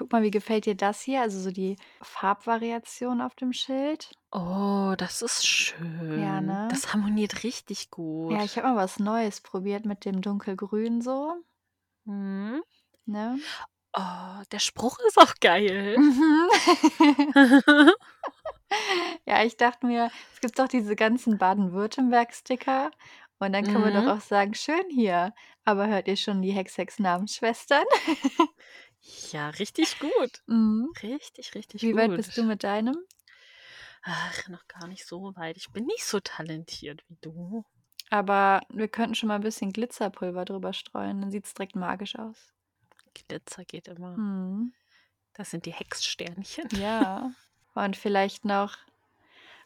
Guck mal, wie gefällt dir das hier? Also so die Farbvariation auf dem Schild. Oh, das ist Ja, schön. ne? Das harmoniert richtig Ja, ich gut. habe mal was Neues probiert mit dem Dunkelgrün so. Mhm. Ne? Oh, der Spruch ist auch geil. Mhm. Ja, ich dachte mir, es gibt doch diese ganzen Baden-Württemberg-Sticker und dann können wir doch Mhm. auch sagen: „Schön hier, aber hört ihr schon die Hex Hex Namensschwestern?“ Ja, richtig gut. Mhm. Richtig, richtig Wie weit bist du mit deinem? Ach, noch gar nicht so weit. Ich bin nicht so talentiert wie du. Aber wir könnten schon mal 'n bisschen Glitzerpulver drüber streuen, dann sieht's direkt magisch aus. Glitzer geht immer. Mhm. Das sind die Hexsternchen. Ja. Und vielleicht noch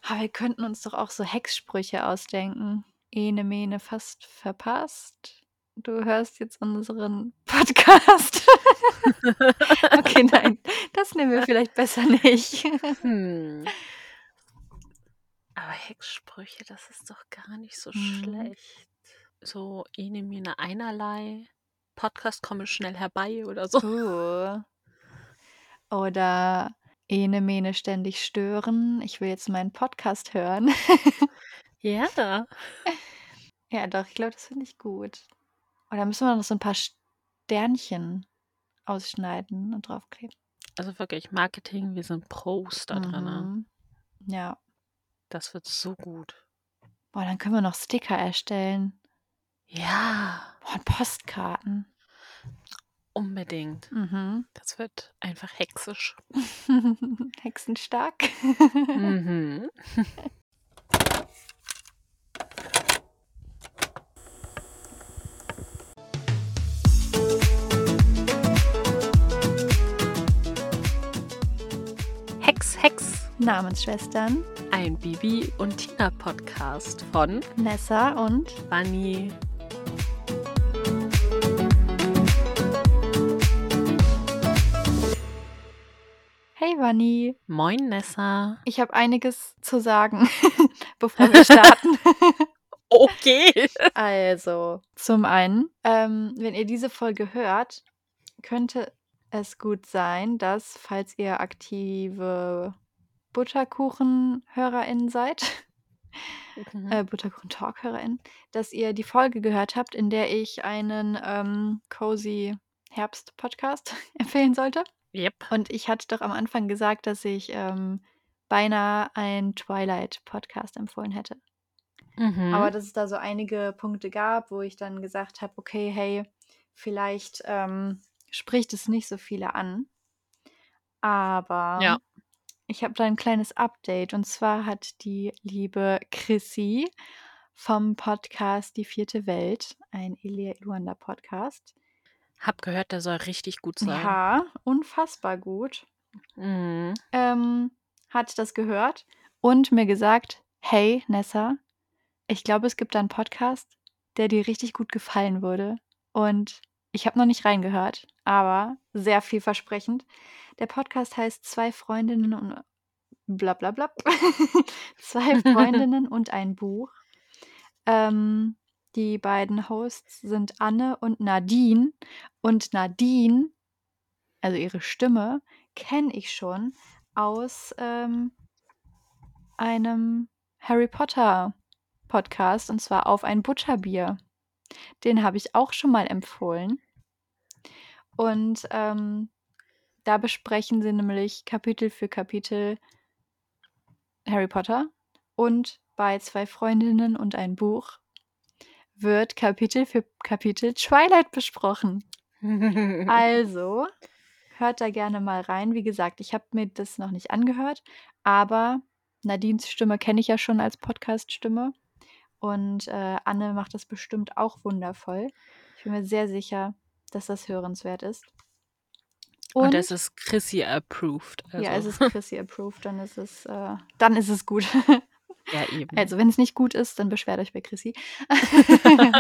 ah, wir könnten uns doch auch so Hexsprüche ausdenken. „Ene mene fast verpasst. Du hörst jetzt unseren Podcast.“ Okay, nein, das nehmen wir vielleicht besser nicht. Hm. Aber Hexsprüche, das ist doch gar nicht so Mhm. schlecht. So: „Ene mene einerlei, Podcast komme schnell herbei“ oder so. Uh. Oder: „Ene mene ständig stören. Ich will jetzt meinen Podcast hören.“ Ja. Ja, doch, ich glaube, das finde ich gut. Und dann müssen wir noch so 'n paar Sternchen ausschneiden und draufkleben. Also wirklich Marketing, wir sind Pros da. Mhm. Ja. Das wird so gut. Boah, dann können wir noch Sticker erstellen. Ja. Boah, und Postkarten. Unbedingt. Mhm. Das wird einfach hexisch. Hexenstark. Mhm. Namensschwestern. Ein Bibi und Tina Podcast von Nessa und Bunny. Hey Vanni. Moin Nessa. Ich habe einiges zu sagen, bevor wir starten. Okay. Also, zum einen, ähm, wenn ihr diese Folge hört, könnte es gut sein, dass, falls ihr aktive Butterkuchen-HörerInnen seid Mhm. äh, Butterkuchen-Talk-HörerInnen, dass ihr die Folge gehört habt, in der ich einen, ähm, cozy Herbst-Podcast empfehlen sollte. Jep. Und ich hatte doch am Anfang gesagt, dass ich, ähm, beinahe einen Twilight-Podcast empfohlen hätte. Mhm. Aber dass es da so einige Punkte gab, wo ich dann gesagt habe: „Okay, hey, vielleicht, ähm, spricht es nicht so viele an.“ Aber Ja. Ich habe da 'n kleines Update. Und zwar hat die liebe Chrissy vom Podcast „Die vierte Welt“, ein Elia Luanda Podcast Habe gehört, der soll richtig gut sein. Ja, unfassbar gut. Mhm. Ähm, hat das gehört und mir gesagt: „Hey, Nessa, ich glaube, es gibt da 'n Podcast, der dir richtig gut gefallen würde.“ Und ich habe noch nicht reingehört, aber sehr vielversprechend. Der Podcast heißt „2 Freundinnen und bla bla blab. 2 Freundinnen und ein Buch.“ Ähm, die beiden Hosts sind Anne und Nadine. Und Nadine, also ihre Stimme, kenne ich schon aus, ähm einem Harry-Potter-Podcast, und zwar „Auf ein Butterbier“. Den habe ich auch schon mal empfohlen. Und, ähm, da besprechen sie nämlich Kapitel für Kapitel Harry Potter. Und bei „2 Freundinnen und ein Buch“ wird Kapitel für Kapitel Twilight besprochen. Also, hört da gerne mal rein. Wie gesagt, ich habe mir das noch nicht angehört, aber Nadines Stimme kenne ich ja schon als Podcast-Stimme und, äh, Anne macht das bestimmt auch wundervoll. Ich bin mir sehr sicher, dass das hörenswert ist. Und Und es ist Chrissy approved, Ja, es also ist Chrissy approved, dann ist es, äh dann ist es gut. Ja, eben. Also, wenn's nicht gut ist, dann beschwert euch bei Chrissy.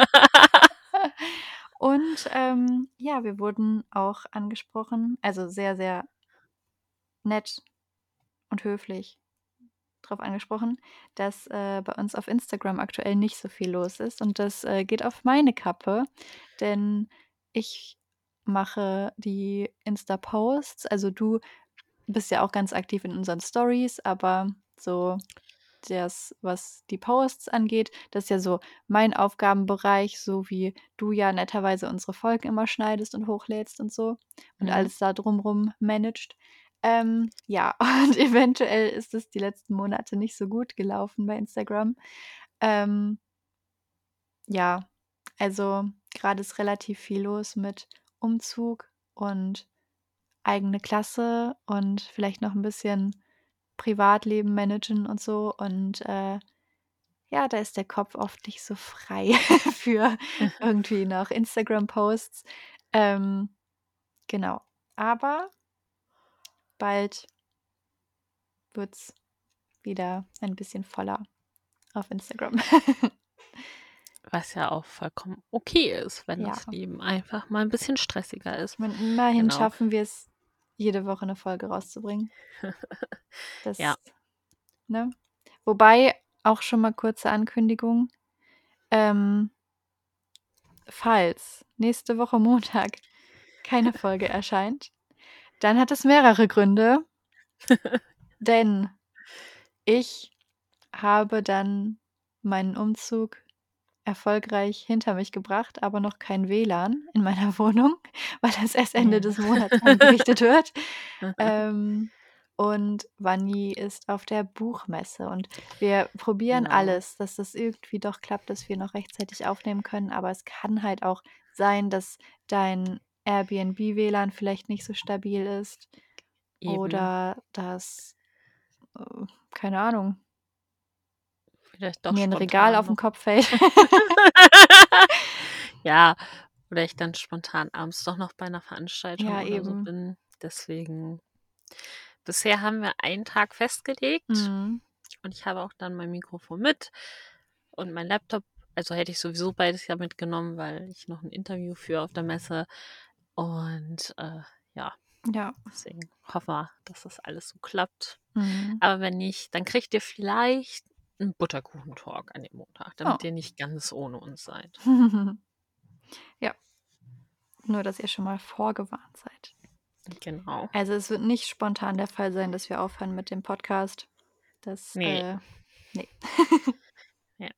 Und, ähm, ja, wir wurden auch angesprochen, also sehr, sehr nett und höflich drauf angesprochen, dass, äh, bei uns auf Instagram aktuell nicht so viel los ist und das, äh, geht auf meine Kappe, denn ich mache die Insta-Posts. Also du bist ja auch ganz aktiv in unseren Stories, aber so das, was die Posts angeht, das ist ja so mein Aufgabenbereich, so wie du ja netterweise unsere Folgen immer schneidest und hochlädst und so und Mhm. alles da drumrum managed. Ähm, ja, und eventuell ist es die letzten Monate nicht so gut gelaufen bei Instagram. Ähm, ja, also gerade ist relativ viel los mit Umzug und eigene Klasse und vielleicht noch ein bisschen Privatleben managen und so. Und äh, ja, da ist der Kopf oft nicht so frei für irgendwie noch Instagram-Posts. Ähm, genau. Aber bald wird es wieder ein bisschen voller auf Instagram. Was ja auch vollkommen okay ist, wenn Ja. das Leben einfach mal ein bisschen stressiger ist. Meine, immerhin Genau. schaffen wir es, jede Woche eine Folge rauszubringen. Das, Ja. ne? Wobei, auch schon mal kurze Ankündigung. Ähm, falls nächste Woche Montag keine Folge erscheint, dann hat es mehrere Gründe. Denn ich habe dann meinen Umzug erfolgreich hinter mich gebracht, aber noch kein WLAN in meiner Wohnung, weil das erst Ende Ja. des Monats eingerichtet wird. Ähm, und Vanni ist auf der Buchmesse und wir probieren Genau. alles, dass das irgendwie doch klappt, dass wir noch rechtzeitig aufnehmen können. Aber es kann halt auch sein, dass dein Airbnb-WLAN vielleicht nicht so stabil ist Eben. oder dass, äh, keine Ahnung, Vielleicht doch mir ein Regal auf den. Kopf fällt. ja, oder ich dann spontan abends doch noch bei einer Veranstaltung Ja, oder so eben. bin. Deswegen, bisher haben wir einen Tag festgelegt Mhm. und ich habe auch dann mein Mikrofon mit und mein Laptop. Also hätte ich sowieso beides ja mitgenommen, weil ich noch ein Interview führe auf der Messe. Und äh, ja, Ja. deswegen hoffen wir, dass das alles so klappt. Mhm. Aber wenn nicht, dann kriegt ihr vielleicht einen Butterkuchentalk an dem Montag, damit Oh. ihr nicht ganz ohne uns seid. ja. Nur, dass ihr schon mal vorgewarnt seid. Genau. Also es wird nicht spontan der Fall sein, dass wir aufhören mit dem Podcast. Das, Nee. äh, nee.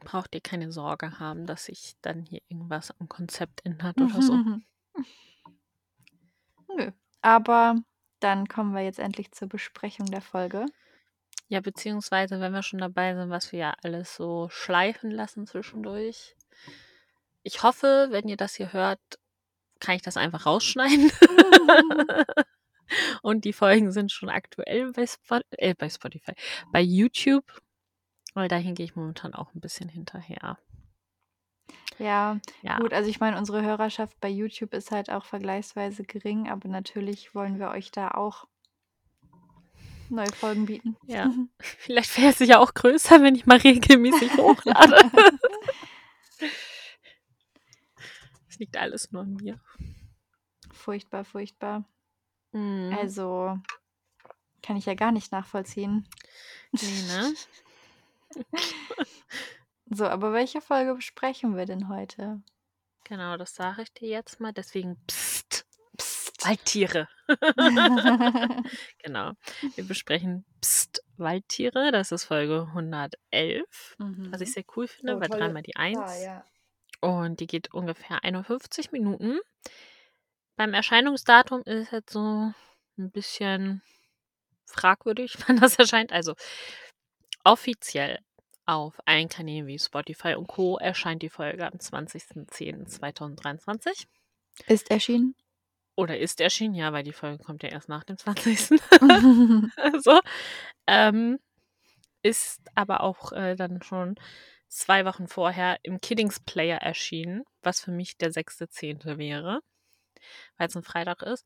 Braucht ihr keine Sorge haben, dass sich dann hier irgendwas am Konzept ändert oder so. Nö. Aber dann kommen wir jetzt endlich zur Besprechung der Folge. Ja, beziehungsweise, wenn wir schon dabei sind, was wir ja alles so schleifen lassen zwischendurch. Ich hoffe, wenn ihr das hier hört, kann ich das einfach rausschneiden. Und die Folgen sind schon aktuell bei, Spot äh, bei Spotify, bei YouTube. Weil dahin gehe ich momentan auch ein bisschen hinterher. Ja, Ja, gut, also ich meine, unsere Hörerschaft bei YouTube ist halt auch vergleichsweise gering, aber natürlich wollen wir euch da auch neue Folgen bieten. ja. Vielleicht wäre es ja auch größer, wenn ich mal regelmäßig hochlade. Es liegt alles nur an mir. furchtbar, furchtbar. Mhm. Also kann ich ja gar nicht nachvollziehen. Nee, ne? So, aber welche Folge besprechen wir denn heute? Genau, das sage ich dir jetzt mal. Deswegen, psst, Waldtiere. genau. Wir besprechen Psst, Waldtiere. Das ist Folge 111, was ich sehr cool finde, Oh, weil tolle- dreimal die Eins. Ah, ja. Und die geht ungefähr 51 Minuten. Beim Erscheinungsdatum ist es jetzt so ein bisschen fragwürdig, wann das erscheint. Also offiziell auf allen Kanälen wie Spotify und Co. erscheint die Folge am 20.10.2023. Ist erschienen. Oder ist erschienen, ja, weil die Folge kommt ja erst nach dem 20. also, ähm, ist aber auch äh, dann schon zwei Wochen vorher im Kiddings Player erschienen, was für mich der 6.10. wäre, weil es ein Freitag ist.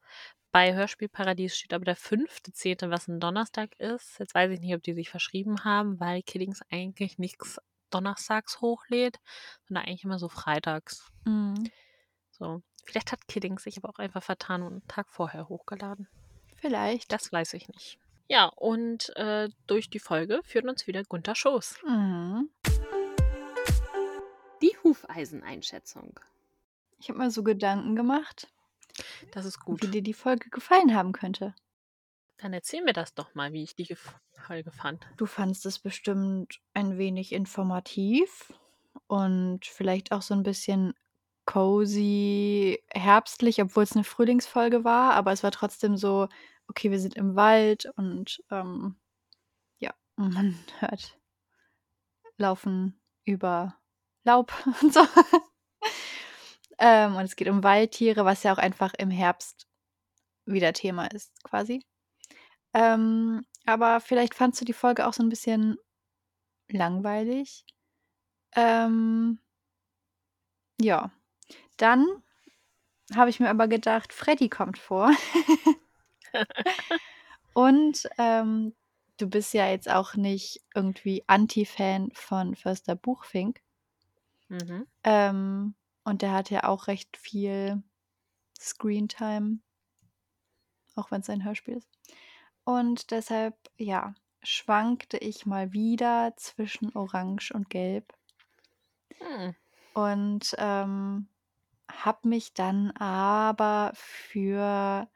Bei Hörspielparadies steht aber der 5.10., was ein Donnerstag ist. Jetzt weiß ich nicht, ob die sich verschrieben haben, weil Kiddings eigentlich nichts donnerstags hochlädt, sondern eigentlich immer so freitags. Mhm. So. Vielleicht hat Kiddings sich aber auch einfach vertan und einen Tag vorher hochgeladen. Vielleicht. Das weiß ich nicht. Ja, und äh, durch die Folge führt uns wieder Gunther Schoß. Mhm. Die Hufeiseneinschätzung. Ich habe mir so Gedanken gemacht, Das ist wie gut. dir die Folge gefallen haben könnte. Dann erzähl mir das doch mal, wie ich die Folge fand. Du fandst es bestimmt ein wenig informativ und vielleicht auch so 'n bisschen cozy, herbstlich, obwohl's 'ne Frühlingsfolge war, aber es war trotzdem so: Okay, wir sind im Wald und, ähm, ja, man hört Laufen über Laub und so. Ähm, und es geht um Waldtiere, was ja auch einfach im Herbst wieder Thema ist quasi. Ähm, aber vielleicht fandst du die Folge auch so 'n bisschen langweilig. Ähm ja. Dann habe ich mir aber gedacht, Freddie kommt vor. Und, ähm, du bist ja jetzt auch nicht irgendwie Anti-Fan von Förster Buchfink. Mhm. Ähm, und der hat ja auch recht viel Screentime. Auch wenn's ein Hörspiel ist. Und deshalb, ja, schwankte ich mal wieder zwischen Orange und Gelb. Hm. Und, ähm, habe mich dann aber für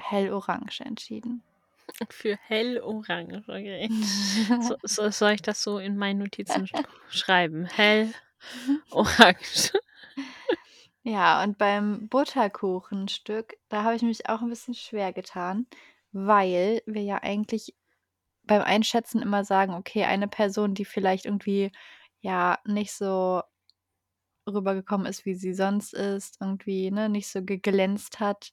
Hellorange entschieden. Für Hellorange, okay. So so soll ich das so in meinen Notizen sch schreiben? Hellorange. Ja, und beim Butterkuchenstück, da habe ich mich auch 'n bisschen schwer getan, weil wir ja eigentlich beim Einschätzen immer sagen: „Okay, eine Person, die vielleicht irgendwie, ja, nicht so rübergekommen ist, wie sie sonst ist, irgendwie, ne, nicht so ge geglänzt hat.“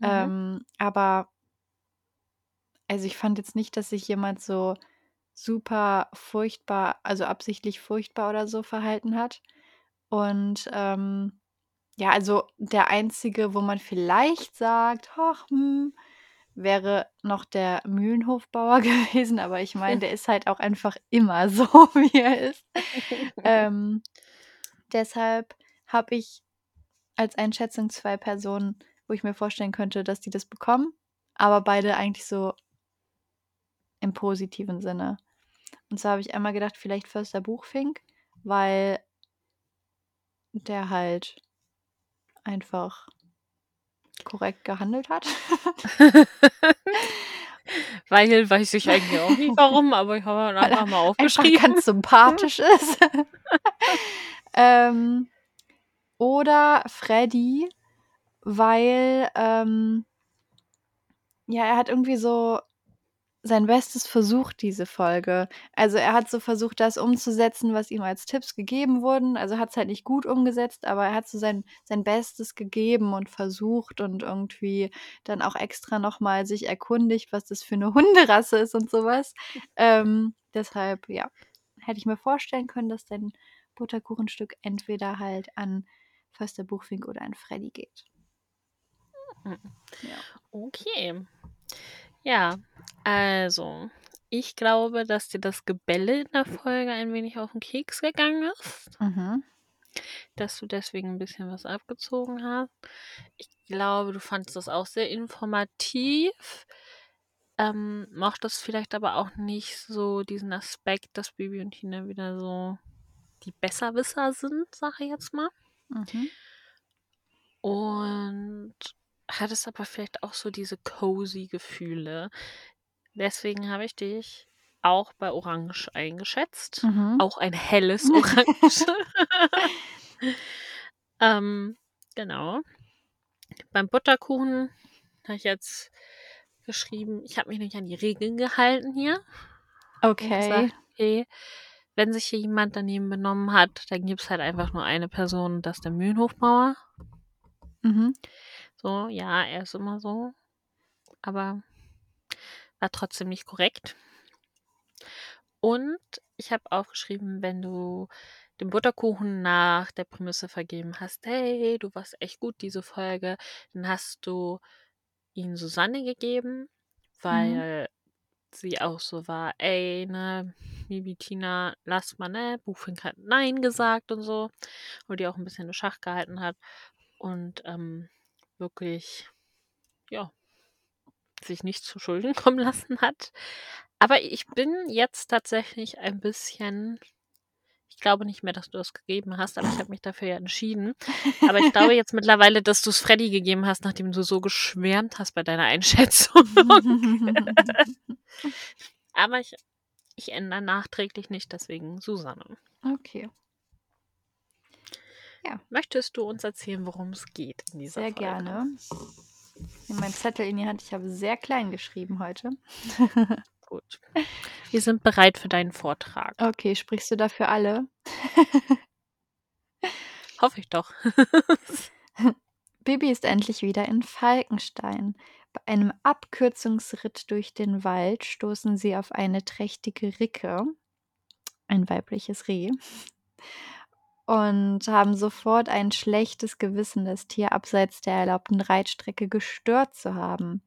Mhm. Ähm, aber also, ich fand jetzt nicht, dass sich jemand so super furchtbar also, absichtlich furchtbar oder so verhalten hat. Und, ähm, ja, also, der Einzige, wo man vielleicht sagt: „Ach, hm“, wäre noch der Mühlenhofbauer gewesen, aber ich meine, der ist halt auch einfach immer so, wie er ist. Ähm, deshalb habe ich als Einschätzung 2 Personen, wo ich mir vorstellen könnte, dass die das bekommen, aber beide eigentlich so im positiven Sinne. Und zwar habe ich einmal gedacht, vielleicht Förster Buchfink, weil der halt einfach korrekt gehandelt hat. Weil weiß ich eigentlich auch nicht warum, aber ich habe Weil er einfach mal einfach aufgeschrieben. ganz sympathisch ist. Ähm, oder Freddie, weil, ähm ja, er hat irgendwie so sein Bestes versucht, diese Folge. Also, er hat so versucht, das umzusetzen, was ihm als Tipps gegeben wurden. Also, hat's halt nicht gut umgesetzt, aber er hat so sein sein Bestes gegeben und versucht und irgendwie dann auch extra noch mal sich erkundigt, was das für 'ne Hunderasse ist und so was. Ähm, deshalb, ja, hätte ich mir vorstellen können, dass dein Butterkuchenstück entweder halt an Förster Buchfink oder an Freddie geht. Mhm. Ja. Okay. Ja, also, ich glaube, dass dir das Gebelle in der Folge ein wenig auf 'n Keks gegangen ist. Mhm. Dass du deswegen 'n bisschen was abgezogen hast. Ich glaube, du fandest das auch sehr informativ. Ähm, mochtest vielleicht aber auch nicht so diesen Aspekt, dass Bibi und Tina wieder so die Besserwisser sind, sage ich jetzt mal. Mhm. Und hattest aber vielleicht auch so diese cozy Gefühle. Deswegen habe ich dich auch bei Orange eingeschätzt. Mhm. Auch ein helles Orange. Ähm, genau. Beim Butterkuchen habe ich jetzt geschrieben, ich habe mich nicht an die Regeln gehalten hier. Und gesagt: Okay. „Okay, wenn sich hier jemand daneben benommen hat, dann gibt's halt einfach nur eine Person, das ist der Mühlenhofbauer.“ Mhm. So, ja, er ist immer so, aber war trotzdem nicht korrekt. Und ich habe aufgeschrieben, wenn du den Butterkuchen nach der Prämisse vergeben hast: „Hey, du warst echt gut diese Folge“, dann hast du ihn Susanne gegeben, Mhm. Sie auch so war: „Ey, ne, Bibi, Tina, lasst mal, ne?“ Buchfink hat „Nein“ gesagt und so und die auch 'n bisschen in Schach gehalten hat und, ähm, wirklich, ja sich nicht zu Schulden kommen lassen hat. Aber ich bin jetzt tatsächlich ein bisschen Ich glaube nicht mehr, dass du es gegeben hast, aber ich habe mich dafür ja entschieden. Aber ich glaube jetzt mittlerweile, dass du es Freddy gegeben hast, nachdem du so geschwärmt hast bei deiner Einschätzung. aber ich, ich ändere nachträglich nicht, deswegen Susanne. Okay. Möchtest du uns erzählen, worum es geht in dieser Sehr Folge? gerne. Ich nehme meinen Zettel in die Hand. Ich habe sehr klein geschrieben heute. Gut. Wir sind bereit für deinen Vortrag. Okay, sprichst du dafür alle? Hoffe ich doch. Bibi ist endlich wieder in Falkenstein. Bei einem Abkürzungsritt durch den Wald stoßen sie auf eine trächtige Ricke, ein weibliches Reh, und haben sofort ein schlechtes Gewissen, das Tier abseits der erlaubten Reitstrecke gestört zu haben.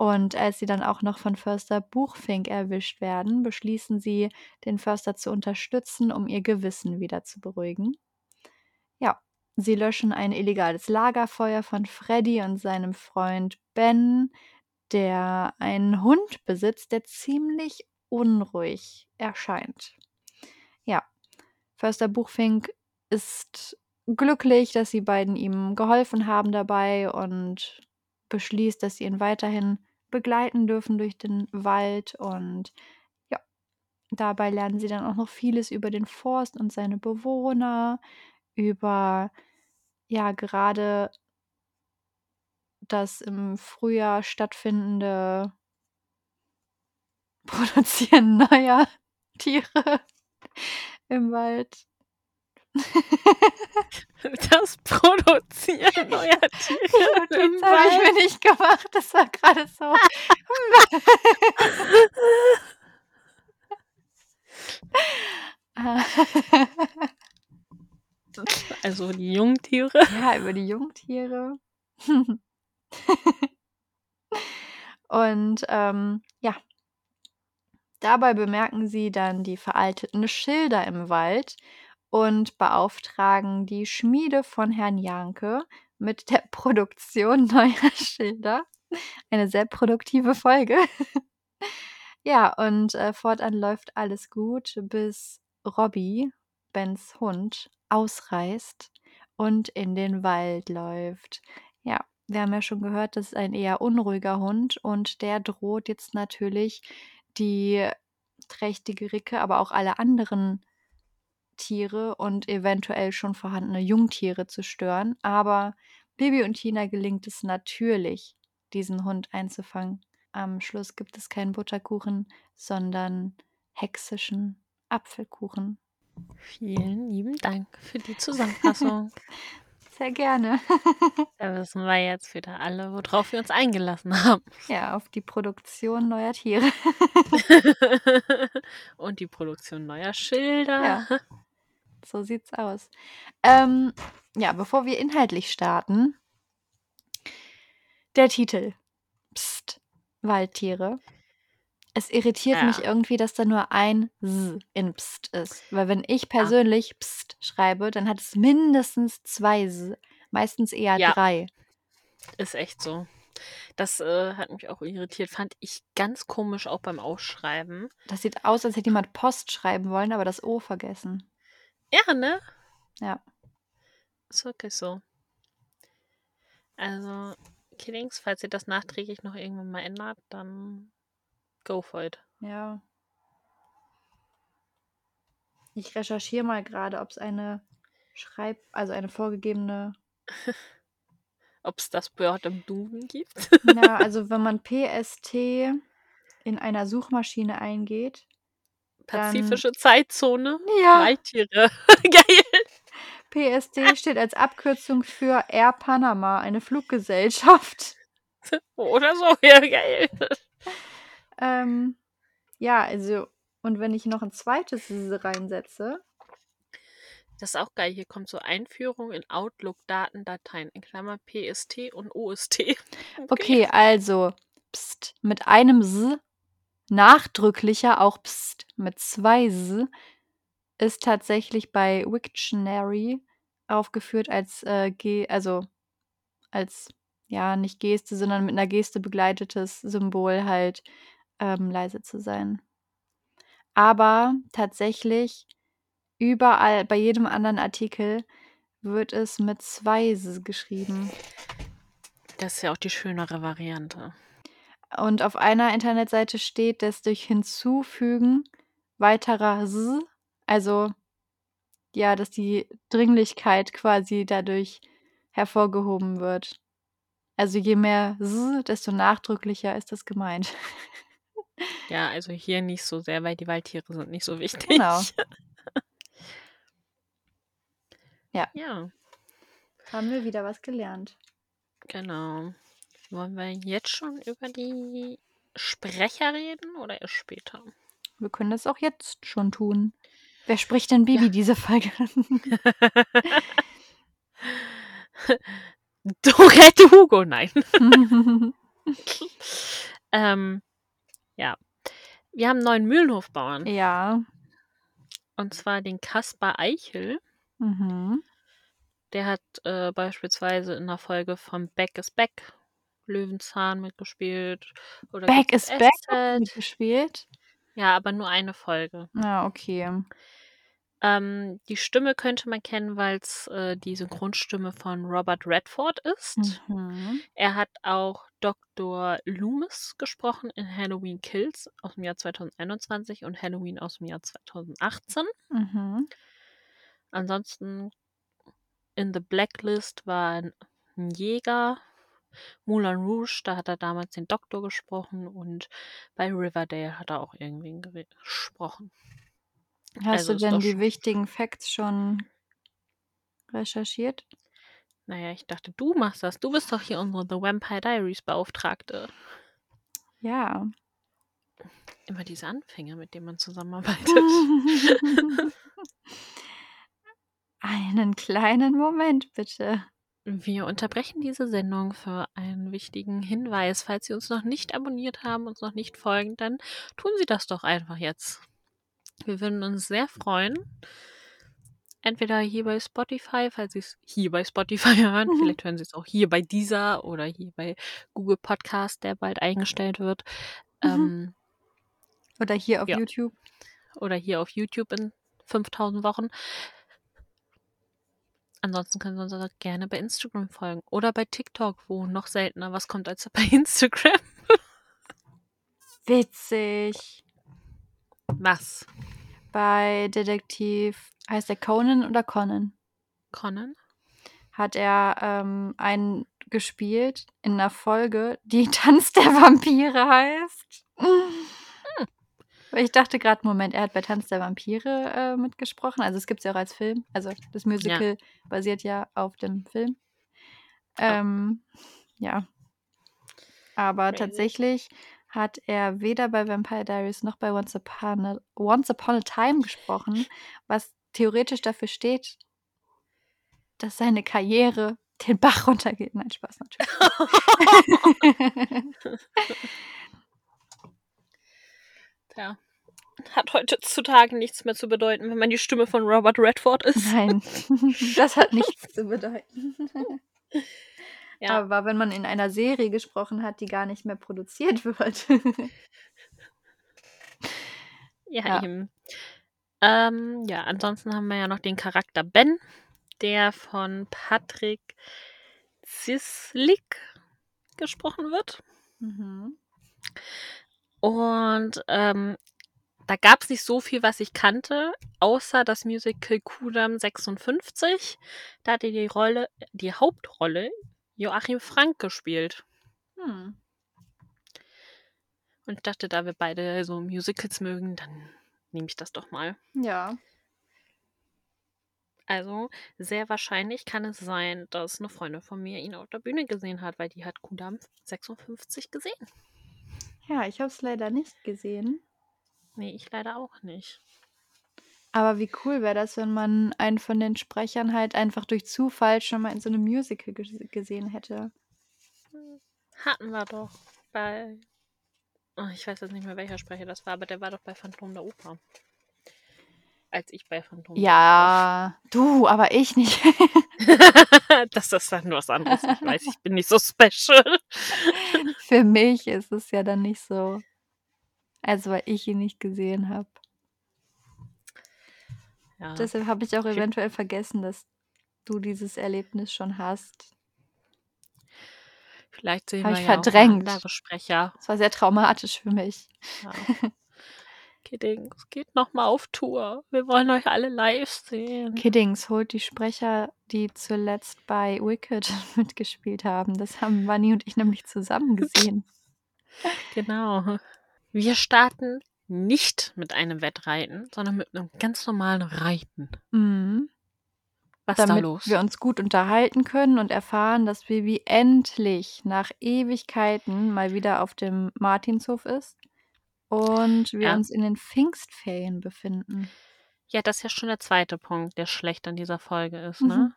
Und als sie dann auch noch von Förster Buchfink erwischt werden, beschließen sie, den Förster zu unterstützen, um ihr Gewissen wieder zu beruhigen. Ja, sie löschen ein illegales Lagerfeuer von Freddy und seinem Freund Ben, der einen Hund besitzt, der ziemlich unruhig erscheint. Ja, Förster Buchfink ist glücklich, dass die beiden ihm geholfen haben dabei und beschließt, dass sie ihn weiterhin begleiten dürfen durch den Wald und ja, dabei lernen sie dann auch noch vieles über den Forst und seine Bewohner, über ja, gerade das im Frühjahr stattfindende Produzieren neuer Tiere im Wald. Das Produzieren neuer Tiere Notiz habe ich mir nicht gemacht. Das war gerade so. Also die Jungtiere. ja, über die Jungtiere. Und ähm, ja, dabei bemerken sie dann die veralteten Schilder im Wald und beauftragen die Schmiede von Herrn Janke mit der Produktion neuer Schilder. Eine sehr produktive Folge. ja, und äh, fortan läuft alles gut, bis Robby, Bens Hund, ausreißt und in den Wald läuft. Ja, wir haben ja schon gehört, das ist ein eher unruhiger Hund und der droht jetzt natürlich die trächtige Ricke, aber auch alle anderen Tiere und eventuell schon vorhandene Jungtiere zu stören. Aber Bibi und Tina gelingt es natürlich, diesen Hund einzufangen. Am Schluss gibt es keinen Butterkuchen, sondern hexischen Apfelkuchen. Vielen lieben Dank für die Zusammenfassung. Sehr gerne. da wissen wir jetzt wieder alle, worauf wir uns eingelassen haben. Ja, auf die Produktion neuer Tiere. Und die Produktion neuer Schilder. Ja. So sieht's aus. Ähm, ja, bevor wir inhaltlich starten, der Titel. Psst, Waldtiere. Es irritiert Ja. mich irgendwie, dass da nur ein S in Psst ist. Weil wenn ich persönlich Psst schreibe, dann hat es mindestens zwei S. Meistens eher Ja. drei. Ist echt so. Das äh, hat mich auch irritiert. Fand ich ganz komisch auch beim Ausschreiben. Das sieht aus, als hätte jemand Post schreiben wollen, aber das O vergessen. Ja, ne? Ja. Ist wirklich so. Also, Killings, falls ihr das nachträglich noch irgendwann mal ändert, dann go for it. Ja. Ich recherchiere mal gerade, ob es eine Schreib-, also eine vorgegebene. Ob es das Wort im Duden gibt? Na, also wenn man PST in einer Suchmaschine eingeht. Pazifische Zeitzone. Ja, Waldtiere. Geil. PST steht als Abkürzung für Air Panama, eine Fluggesellschaft. Oder so. Ja, geil. Ähm, ja, also, und wenn ich noch ein zweites reinsetze, Das ist auch geil. Hier kommt so Einführung in Outlook-Datendateien in Klammer PST und OST. Okay, also Psst mit einem S, nachdrücklicher auch Psst mit zwei S, ist tatsächlich bei Wiktionary aufgeführt als äh, Ge also als ja nicht Geste, sondern mit einer Geste begleitetes Symbol halt ähm, leise zu sein. Aber tatsächlich überall, bei jedem anderen Artikel wird es mit zwei S geschrieben. Das ist ja auch die schönere Variante. Und auf einer Internetseite steht, dass durch Hinzufügen weiterer S, also ja, dass die Dringlichkeit quasi dadurch hervorgehoben wird. Also je mehr S, desto nachdrücklicher ist das gemeint. Ja, also hier nicht so sehr, weil die Waldtiere sind nicht so wichtig. Genau. Ja. Ja, Haben wir wieder was gelernt. genau. Wollen wir jetzt schon über die Sprecher reden oder erst später? Wir können das auch jetzt schon tun. Wer spricht denn Bibi diese Folge? Dorette Hugo, nein. ähm, ja. Wir haben einen neuen Mühlenhofbauern. ja. Und zwar den Kaspar Eichel. Mhm. Der hat äh, beispielsweise in der Folge von Back is Back Löwenzahn mitgespielt. Oder Back is Back mitgespielt. Ja, aber nur eine Folge. Ah, okay. Ähm, die Stimme könnte man kennen, weil es äh, die Synchronstimme von Robert Redford ist. Mhm. Er hat auch Dr. Loomis gesprochen in Halloween Kills aus dem Jahr 2021 und Halloween aus dem Jahr 2018. Mhm. Ansonsten in The Blacklist war ein Jäger. Moulin Rouge, da hat er damals den Doktor gesprochen und bei Riverdale hat er auch irgendwen gewe- gesprochen. Hast Also du denn die wichtigen Facts schon recherchiert? Naja, ich dachte, du machst das. Du bist doch hier unsere The Vampire Diaries Beauftragte. Ja. Immer diese Anfänge, mit denen man zusammenarbeitet. Einen kleinen Moment, bitte. Wir unterbrechen diese Sendung für einen wichtigen Hinweis. Falls Sie uns noch nicht abonniert haben, uns noch nicht folgen, dann tun Sie das doch einfach jetzt. Wir würden uns sehr freuen. Entweder hier bei Spotify, falls Sie es hier bei Spotify hören, Mhm. vielleicht hören Sie es auch hier bei dieser oder hier bei Google Podcast, der bald eingestellt wird. Mhm. Ähm, Oder hier auf Ja. YouTube. oder hier auf YouTube in 5000 Wochen. Ansonsten können Sie uns auch gerne bei Instagram folgen oder bei TikTok, wo noch seltener was kommt als bei Instagram. Witzig. Was? Bei Detektiv, heißt der Conan oder Conan? Conan? Hat er ähm, einen gespielt in einer Folge, die Tanz der Vampire heißt. Ich dachte gerade, Moment, er hat bei Tanz der Vampire äh, mitgesprochen. Also es gibt es ja auch als Film. Also das Musical basiert ja auf dem Film. Ähm, ja. Aber Crazy. tatsächlich hat er weder bei Vampire Diaries noch bei Once Upon a, Once Upon a Time gesprochen, was theoretisch dafür steht, dass seine Karriere den Bach runtergeht. Nein, Spaß natürlich. Tja. Hat heutzutage nichts mehr zu bedeuten, wenn man die Stimme von Robert Redford ist. Nein, das hat nichts zu bedeuten. Ja. Aber wenn man in einer Serie gesprochen hat, die gar nicht mehr produziert wird. Ja, Ja. eben. Ähm, ja, ansonsten haben wir ja noch den Charakter Ben, der von Patrick Zislik gesprochen wird. mhm. Und ähm, da gab es nicht so viel, was ich kannte, außer das Musical Kudam 56. Da hat er die Rolle, die Hauptrolle Joachim Frank gespielt. Hm. Und ich dachte, da wir beide so Musicals mögen, dann nehme ich das doch mal. Ja. Also sehr wahrscheinlich kann es sein, dass eine Freundin von mir ihn auf der Bühne gesehen hat, weil die hat Kudam 56 gesehen. Ja, ich habe es leider nicht gesehen. Nee, ich leider auch nicht. Aber wie cool wäre das, wenn man einen von den Sprechern halt einfach durch Zufall schon mal in so einem Musical ges gesehen hätte. Hatten wir doch bei. Oh, ich weiß jetzt nicht mehr, welcher Sprecher das war, aber der war doch bei Phantom der Oper. Als ich bei Phantom Ja, du, aber ich nicht. der Oper. das ist dann was anderes. Ich weiß, ich bin nicht so special. Für mich ist es ja dann nicht so. Also, weil ich ihn nicht gesehen habe. Ja. Deshalb habe ich auch eventuell vergessen, dass du dieses Erlebnis schon hast. Vielleicht sehen Hab wir ich ja auch verdrängt. andere Sprecher. Das war sehr traumatisch für mich. Ja. Kiddings, geht noch mal auf Tour. Wir wollen euch alle live sehen. Kiddings holt die Sprecher, die zuletzt bei Wicked mitgespielt haben. Das haben Vanni und ich nämlich zusammen gesehen. Genau. Wir starten nicht mit einem Wettreiten, sondern mit einem ganz normalen Reiten. Mhm. Was ist da Damit los? wir uns gut unterhalten können und erfahren, dass Bibi endlich nach Ewigkeiten mal wieder auf dem Martinshof ist und wir Ja. uns in den Pfingstferien befinden. Ja, das ist ja schon der zweite Punkt, der schlecht an dieser Folge ist, Mhm. ne?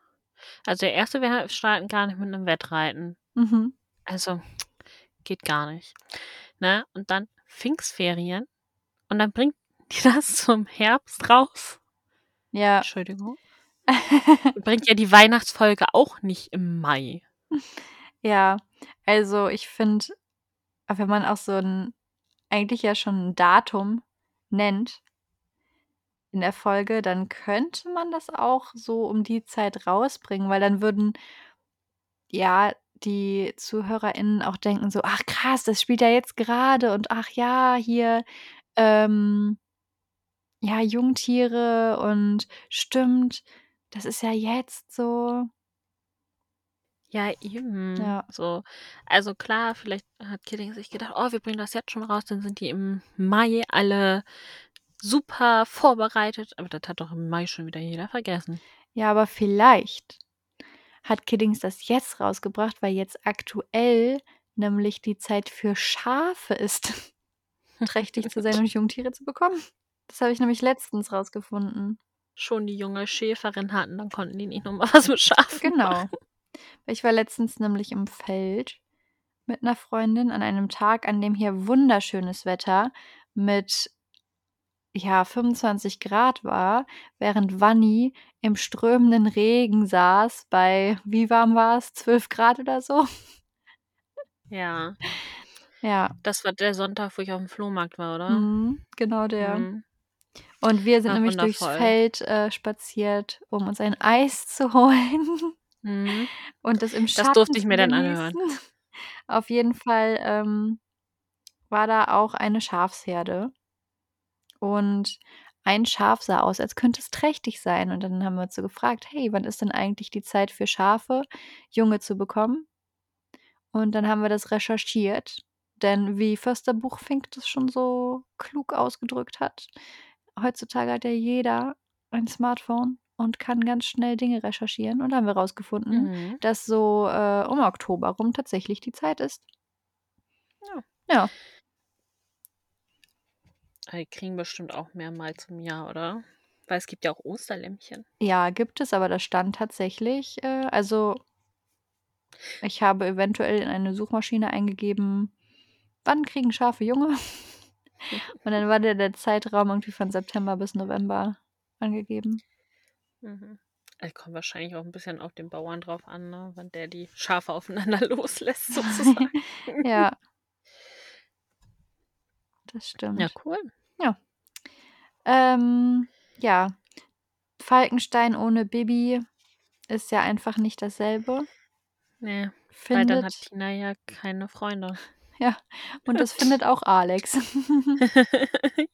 Also der erste, wir starten gar nicht mit einem Wettreiten. Mhm. Also geht gar nicht. Ne? Und dann Pfingstferien und dann bringt die das zum Herbst raus. Ja. Entschuldigung. Bringt ja die Weihnachtsfolge auch nicht im Mai. ja, also ich finde, wenn man auch so ein, eigentlich ja schon ein Datum nennt in der Folge, dann könnte man das auch so um die Zeit rausbringen, weil dann würden ja die ZuhörerInnen auch denken so, ach krass, das spielt ja jetzt gerade und ach ja, hier, ähm, ja, Jungtiere und stimmt, das ist ja jetzt so. Ja, eben. Ja. So. Also klar, vielleicht hat Kidding sich gedacht, oh, wir bringen das jetzt schon raus, dann sind die im Mai alle super vorbereitet. Aber das hat doch im Mai schon wieder jeder vergessen. Ja, aber vielleicht hat Kiddings das jetzt rausgebracht, weil jetzt aktuell nämlich die Zeit für Schafe ist, trächtig zu sein und Jungtiere zu bekommen. Das habe ich nämlich letztens rausgefunden. Schon die junge Schäferin hatten, dann konnten die nicht nochmal was mit Schafen Genau. machen. Ich war letztens nämlich im Feld mit einer Freundin an einem Tag, an dem hier wunderschönes Wetter mit ja 25 Grad war, während Vanni im strömenden Regen saß bei, wie warm war es, 12 Grad oder so. Ja, Ja, das war der Sonntag, wo ich auf dem Flohmarkt war, oder? mhm, genau der. Mhm. Und wir sind Ach, nämlich durchs wundervoll. Feld äh, spaziert, um uns ein Eis zu holen Mhm. und das im Das Schatten durfte ich mir dann anhören. Auf jeden Fall ähm, war da auch eine Schafsherde und ein Schaf sah aus, als könnte es trächtig sein. Und dann haben wir uns so gefragt, hey, wann ist denn eigentlich die Zeit für Schafe, Junge zu bekommen? Und dann haben wir das recherchiert, denn wie Förster Buchfink das schon so klug ausgedrückt hat, heutzutage hat ja jeder ein Smartphone und kann ganz schnell Dinge recherchieren. Und da haben wir rausgefunden, Mhm. dass so äh, um Oktober rum tatsächlich die Zeit ist. Ja. Ja, Die kriegen bestimmt auch mehrmals im Jahr, oder? Weil es gibt ja auch Osterlämmchen. ja, gibt es, aber da stand tatsächlich, äh, also ich habe eventuell in eine Suchmaschine eingegeben, wann kriegen Schafe Junge? Und dann war der, der Zeitraum irgendwie von September bis November angegeben. Mhm. Es kommt wahrscheinlich auch ein bisschen auf den Bauern drauf an, ne? wann der die Schafe aufeinander loslässt, sozusagen. ja. Das stimmt. ja, cool. Ähm, ja. Falkenstein ohne Bibi ist ja einfach nicht dasselbe. Nee, weil dann hat Findet, Tina ja keine Freunde. und das findet auch Alex.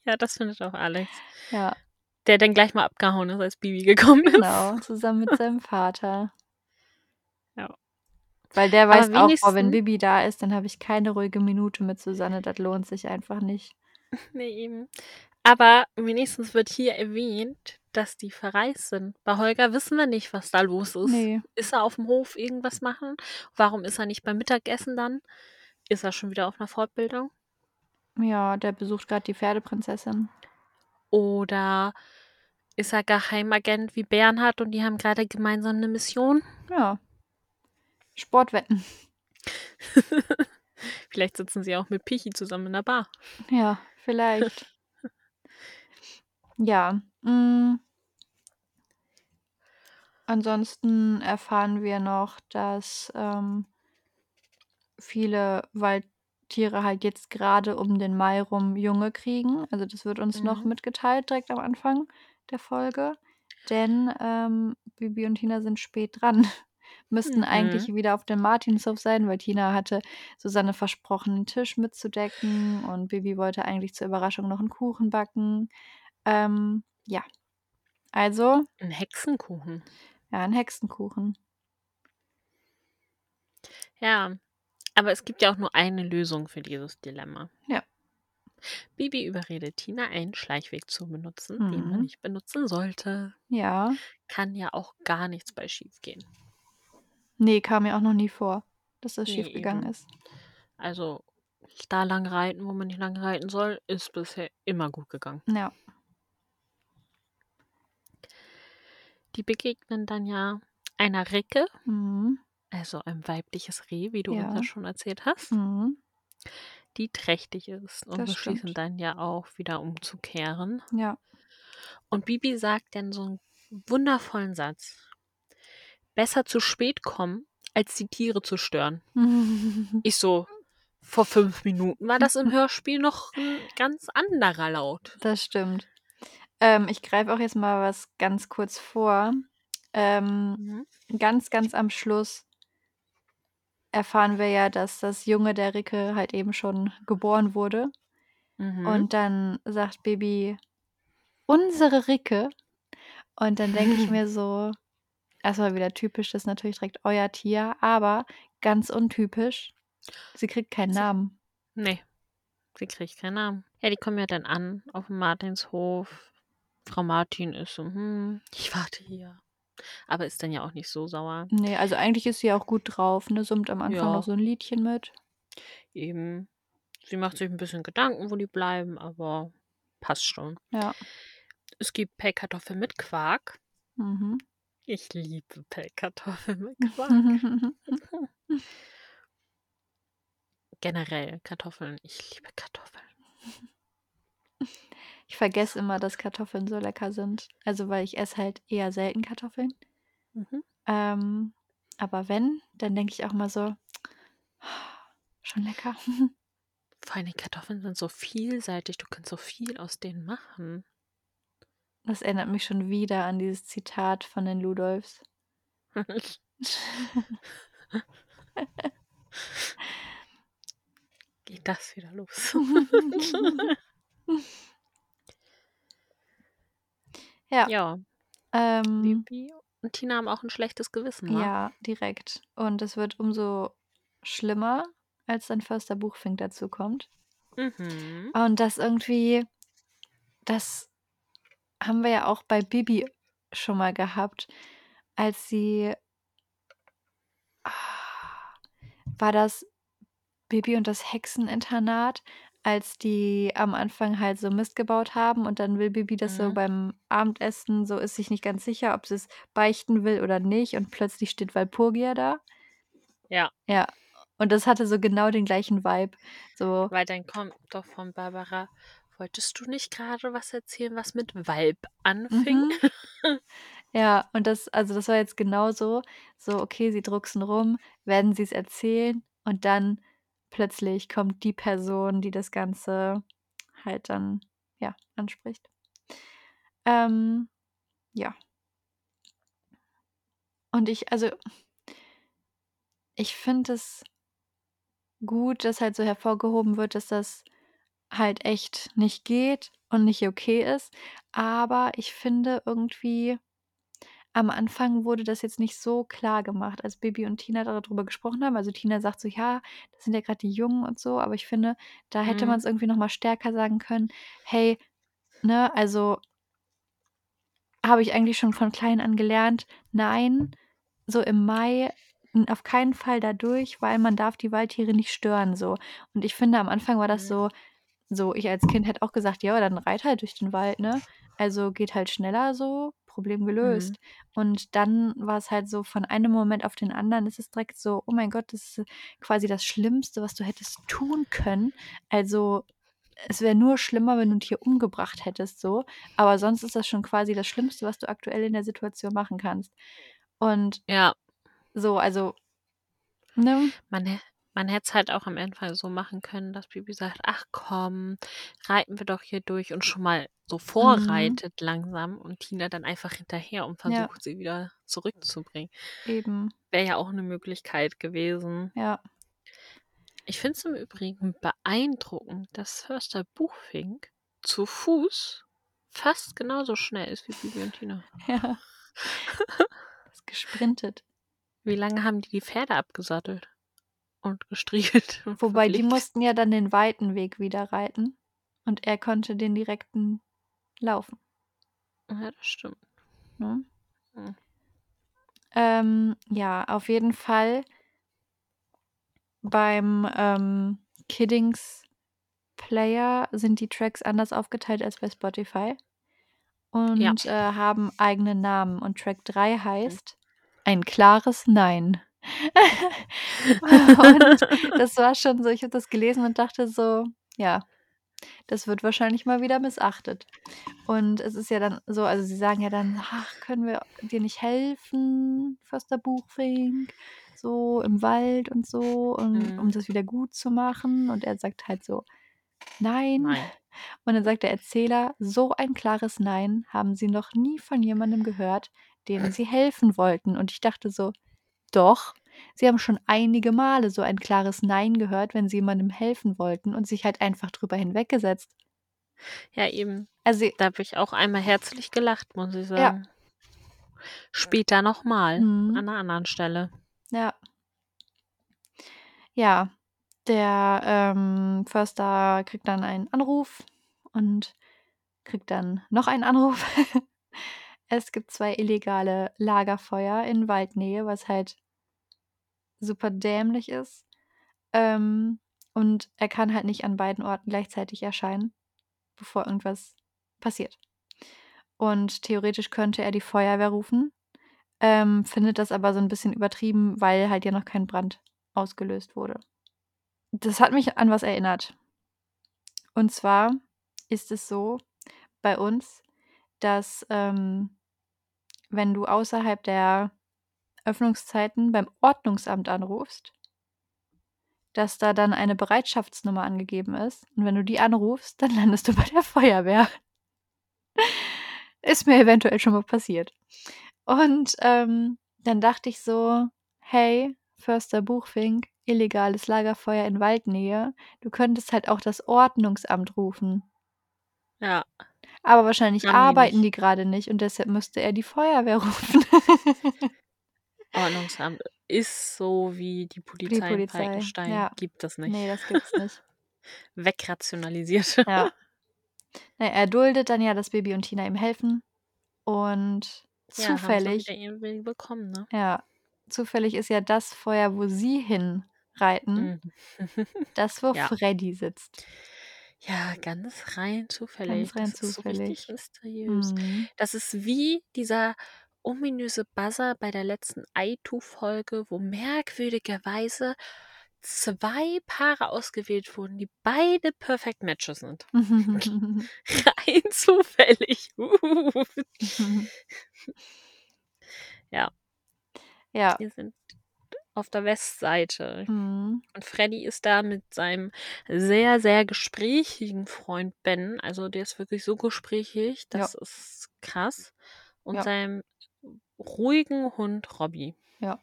ja, das findet auch Alex. ja, Der dann gleich mal abgehauen ist, als Bibi gekommen ist. genau. Zusammen mit seinem Vater. Ja. Weil der weiß auch, boah, wenn Bibi da ist, dann habe ich keine ruhige Minute mit Susanne. Das lohnt sich einfach nicht. Nee, eben. Aber wenigstens wird hier erwähnt, dass die verreist sind. Bei Holger wissen wir nicht, was da los ist. Nee. Ist er auf dem Hof irgendwas machen? Warum ist er nicht beim Mittagessen dann? Ist er schon wieder auf einer Fortbildung? Ja, der besucht gerade die Pferdeprinzessin. Oder ist er Geheimagent wie Bernhard und die haben gerade gemeinsam eine Mission? Ja. Sportwetten. Vielleicht sitzen sie auch mit Pichi zusammen in der Bar. Ja, vielleicht. ja. Mm. Ansonsten erfahren wir noch, dass ähm, viele Waldtiere halt jetzt gerade um den Mai rum Junge kriegen. Also das wird uns noch Mhm. mitgeteilt direkt am Anfang der Folge. denn, ähm, Bibi und Tina sind spät dran. Müssten Mhm. eigentlich wieder auf dem Martinshof sein, weil Tina hatte Susanne versprochen, 'n Tisch mitzudecken und Bibi wollte eigentlich zur Überraschung noch 'n Kuchen backen. Ähm, ja. Also 'N Hexenkuchen. Ja, 'n Hexenkuchen. Ja, aber es gibt ja auch nur eine Lösung für dieses Dilemma. Ja. Bibi überredet Tina, einen Schleichweg zu benutzen, den man Mhm. nicht benutzen sollte. Ja. Kann ja auch gar nichts bei schiefgehen. Ne, kam mir auch noch nie vor, dass das Ne, schiefgegangen eben. ist. Also, da lang reiten, wo man nicht lang reiten soll, ist bisher immer gut gegangen. Ja. Die begegnen dann ja einer Recke, Mhm. Also ein weibliches Reh, wie du uns Ja. ja schon erzählt hast, Mhm. die trächtig ist und Das beschließen stimmt. dann ja auch wieder umzukehren. Ja. Und Bibi sagt dann so 'n wundervollen Satz: „Besser zu spät kommen, als die Tiere zu stören.“ Ich so: „Vor 5 Minuten war das im Hörspiel noch 'n ganz anderer Laut.“ Das stimmt. Ähm, ich greife auch jetzt mal was ganz kurz vor. Ähm, Mhm. ganz, ganz am Schluss erfahren wir ja, dass das Junge der Ricke halt eben schon geboren wurde. Mhm. Und dann sagt Bibi: „Unsere Ricke.“ Und dann denke ich mir so erst mal wieder typisch, das ist natürlich direkt euer Tier, aber ganz untypisch, sie kriegt keinen Sie Namen. Ne, sie kriegt keinen Namen. Ja, die kommen ja dann an auf'm Martinshof. Frau Martin ist so: „Hm, ich warte hier.“ Aber ist dann ja auch nicht so sauer. Ne, also eigentlich ist sie auch gut drauf, ne? Summt am Anfang noch Ja. so 'n Liedchen mit. Eben. Sie macht sich 'n bisschen Gedanken, wo die bleiben, aber passt schon. Ja. Es gibt Pellkartoffeln mit Quark. Mhm. Ich liebe Pellkartoffeln mit Quark. Generell Kartoffeln. Ich liebe Kartoffeln. Ich vergesse immer, dass Kartoffeln so lecker sind. Also, weil ich esse halt eher selten Kartoffeln. Mhm. Ähm, aber wenn, dann denke ich auch mal so: „Schon lecker.“ Vor Dingen Kartoffeln sind so vielseitig. Du kannst so viel aus denen machen. Das erinnert mich schon wieder an dieses Zitat von den Ludolfs. Geht das wieder los? Ja. Ja. Ähm Bibi und Tina haben auch 'n schlechtes Gewissen, wa? Ja, direkt. Und es wird umso schlimmer, als dann Förster Buchfink dazukommt. Mhm. Und das irgendwie das haben wir ja auch bei Bibi schon mal gehabt, als sie war das Bibi und das Hexeninternat, als die am Anfang halt so Mist gebaut haben und dann will Bibi das so Mhm. beim Abendessen so ist sich nicht ganz sicher, ob sie's beichten will oder nicht und plötzlich steht Walpurgia da? Ja. Ja. Und das hatte so genau den gleichen Vibe. So Weil dann kommt doch von Barbara: „Wolltest du nicht grade was erzählen, was mit Walp anfing?“ Mhm. Ja, und das also, das war jetzt genauso. So, okay, sie drucksen rum, werden sie's erzählen und dann plötzlich kommt die Person, die das Ganze halt dann, ja, anspricht. Ähm, ja. Und ich also ich finde es gut, dass halt so hervorgehoben wird, dass das halt echt nicht geht und nicht okay ist. Aber ich finde irgendwie, am Anfang wurde das jetzt nicht so klar gemacht, als Bibi und Tina da drüber gesprochen haben. Also, Tina sagt so: „Ja, das sind ja grad die Jungen und so.“ Aber ich finde, da hätte Mhm. man's irgendwie noch mal stärker sagen können: „Hey, ne, also“ „habe ich eigentlich schon von klein an gelernt, nein, so im Mai auf keinen Fall da durch, weil man darf die Waldtiere nicht stören“, so. Und ich finde, am Anfang war das Mhm. so so ich als Kind hätte auch gesagt: „Ja, dann reit halt durch den Wald, ne? Also, geht halt schneller so, Problem Mhm. gelöst.“ Und dann war's halt so von einem Moment auf den anderen ist es direkt so: „Oh mein Gott, das ist quasi das Schlimmste, was du hättest tun können.“ Also, es wäre nur schlimmer, wenn du 'n Tier umgebracht hättest so, aber sonst ist das schon quasi das Schlimmste, was du aktuell in der Situation machen kannst. Und Ja. so, also ne? Man man hätt's halt auch am Anfang so machen können, dass Bibi sagt: „Ach komm, reiten wir doch hier durch und schon mal so Mhm. vorreitet langsam und Tina dann einfach hinterher und Ja. versucht, sie wieder zurückzubringen. Eben. Wäre ja auch 'ne Möglichkeit gewesen. Ja. Ich finde es im Übrigen beeindruckend, dass Förster Buchfink zu Fuß fast genauso schnell ist wie Bibi und Tina. Ja. Ist gesprintet. Wie lange haben die die Pferde abgesattelt und gestriegelt und Wobei die verpflegt? mussten ja dann den weiten Weg wieder reiten und er konnte den direkten laufen, Ja, das stimmt. ne? Mhm. Ähm, ja, auf jeden Fall beim, ähm, Kiddings Player sind die Tracks anders aufgeteilt als bei Spotify Ja. und, äh, haben eigene Namen und Track 3 heißt „Ein klares Nein“. Und das war schon so ich habe das gelesen und dachte so: „Ja, das wird wahrscheinlich mal wieder missachtet.“ Und es ist ja dann so also, sie sagen ja dann: „Ach, können wir dir nicht helfen, Förster Buchfink, so im Wald und so, und um Mhm. das wieder gut zu machen?“ Und er sagt halt so: „Nein.“ Nein. Und dann sagt der Erzähler: „So ein klares Nein haben sie noch nie von jemandem gehört, dem sie helfen wollten.“ Und ich dachte so: „Doch, sie haben schon einige Male so ein klares Nein gehört, wenn sie jemandem helfen wollten und sich halt einfach drüber hinweggesetzt.“ Ja, eben. Also Da habe ich auch einmal herzlich gelacht, muss ich Ja. sagen. Später noch mal Mhm. an 'ner anderen Stelle. Ja. Ja, der, ähm, Förster kriegt dann einen Anruf und kriegt dann noch einen Anruf. Es gibt 2 illegale Lagerfeuer in Waldnähe, was halt super dämlich ist. Ähm, und er kann halt nicht an beiden Orten gleichzeitig erscheinen, bevor irgendwas passiert. Und theoretisch könnte er die Feuerwehr rufen, ähm, findet das aber so 'n bisschen übertrieben, weil halt ja noch kein Brand ausgelöst wurde. Das hat mich an was erinnert. Und zwar ist es so bei uns, dass, ähm, wenn du außerhalb der Öffnungszeiten beim Ordnungsamt anrufst dass da dann eine Bereitschaftsnummer angegeben ist. Und wenn du die anrufst, dann landest du bei der Feuerwehr. Ist mir eventuell schon mal passiert. Und, ähm, dann dachte ich so: „Hey, Förster Buchfink, illegales Lagerfeuer in Waldnähe. Du könntest halt auch das Ordnungsamt rufen.“ Ja. Aber wahrscheinlich die arbeiten nicht. die grade nicht und deshalb müsste er die Feuerwehr rufen. Ordnungsamt ist so wie die Die Polizei in Polizei, Falkenstein. ja. Gibt es nicht. Ne, das gibt's nicht. Wegrationalisiert. Ja. Na ja, er duldet dann ja, dass Bibi und Tina ihm helfen und Ja, zufällig bekommen, ne? ja, zufällig ist ja das Feuer, wo sie hinreiten, Mhm. das, wo Ja. Freddy sitzt. Ja, ganz rein zufällig. Ganz rein Das ist so richtig zufällig. mysteriös. Mhm. Das ist wie dieser ominöse Buzzer bei der letzten Eitu-Folge, wo merkwürdigerweise 2 Paare ausgewählt wurden, die beide Perfect Matches sind. Rein zufällig. Ja. Ja. Die sind auf der Westseite. Mhm. Und Freddy ist da mit seinem sehr, sehr gesprächigen Freund Ben. Also, der ist wirklich so gesprächig, Ja. das ist krass. Und Ja. seinem ruhigen Hund Robby. Ja.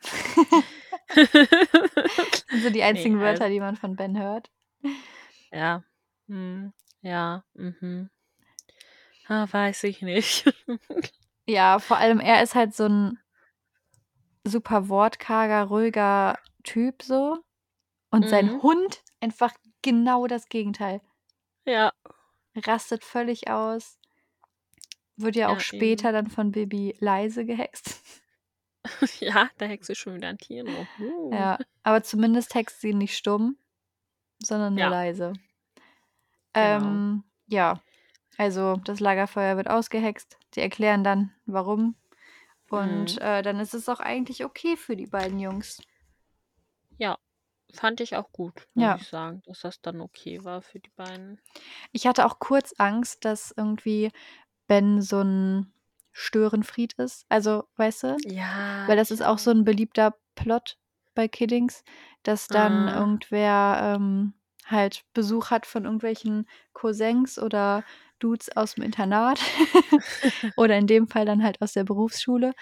Das sind so die einzigen Wörter, also die man von Ben hört. Ja. Mhm. Ja. Mhm. Ah, weiß ich nicht. Ja, vor allem er ist halt so 'n super wortkarger, ruhiger Typ so und sein Mhm. Hund einfach genau das Gegenteil. Ja. Rastet völlig aus. Wird ja auch Ja, später eben. dann von Bibi leise gehext. Ja, da hext sie schon wieder an Tieren rum. Uh. Ja, aber zumindest hext sie nicht stumm, sondern nur Ja. leise. Genau. Ähm, ja, also das Lagerfeuer wird ausgehext. Sie erklären dann, warum. Und, Mhm. äh, dann ist es auch eigentlich okay für die beiden Jungs. Ja, fand ich auch gut, muss Ja. ich sagen, dass das dann okay war für die beiden. Ich hatte auch kurz Angst, dass irgendwie Ben so 'n Störenfried ist. Also, weißt du? Ja, Weil das ist auch so auch. 'n beliebter Plot bei Kiddings, dass dann Mhm. irgendwer, ähm, halt Besuch hat von irgendwelchen Cousins oder Dudes aus'm Internat oder in dem Fall dann halt aus der Berufsschule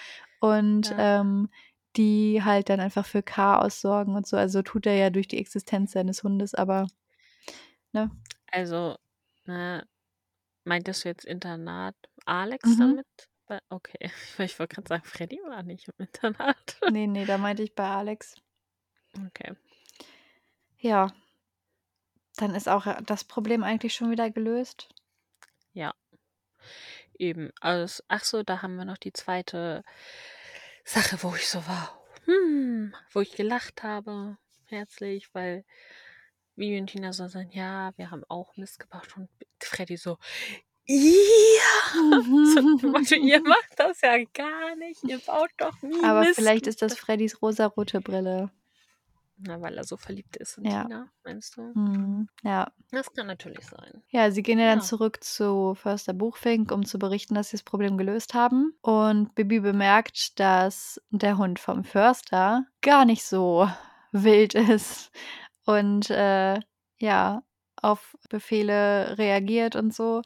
und, Ja. ähm, die halt dann einfach für Chaos sorgen und so. Also, tut er ja durch die Existenz seines Hundes, aber ne? Also, ne, meintest du jetzt Internat Alex Mhm. damit? Bei okay, ich wollte grad sagen, Freddie war nicht im Internat. Ne, ne, da meinte ich bei Alex. Okay. Ja. Dann ist auch, äh, das Problem eigentlich schon wieder gelöst. Ja. Eben, als ach so, da haben wir noch die 2. Sache, wo ich so war, hm, wo ich gelacht habe herzlich, weil Bibi und Tina so sagen: „Ja, wir haben auch Mist gebaut“ und Freddie so: „Ja!“ So „Ihr macht das ja gar nicht, ihr baut doch nie Aber Mist.“ vielleicht ist das Freddys rosarote Brille. Na, weil er so verliebt ist in Ja. Tina, meinst du? Mhm, ja. Das kann natürlich sein. Ja, sie gehen ja dann Ja. zurück zu Förster Buchfink, um zu berichten, dass sie das Problem gelöst haben. Und Bibi bemerkt, dass der Hund vom Förster gar nicht so wild ist und, äh, ja, auf Befehle reagiert und so.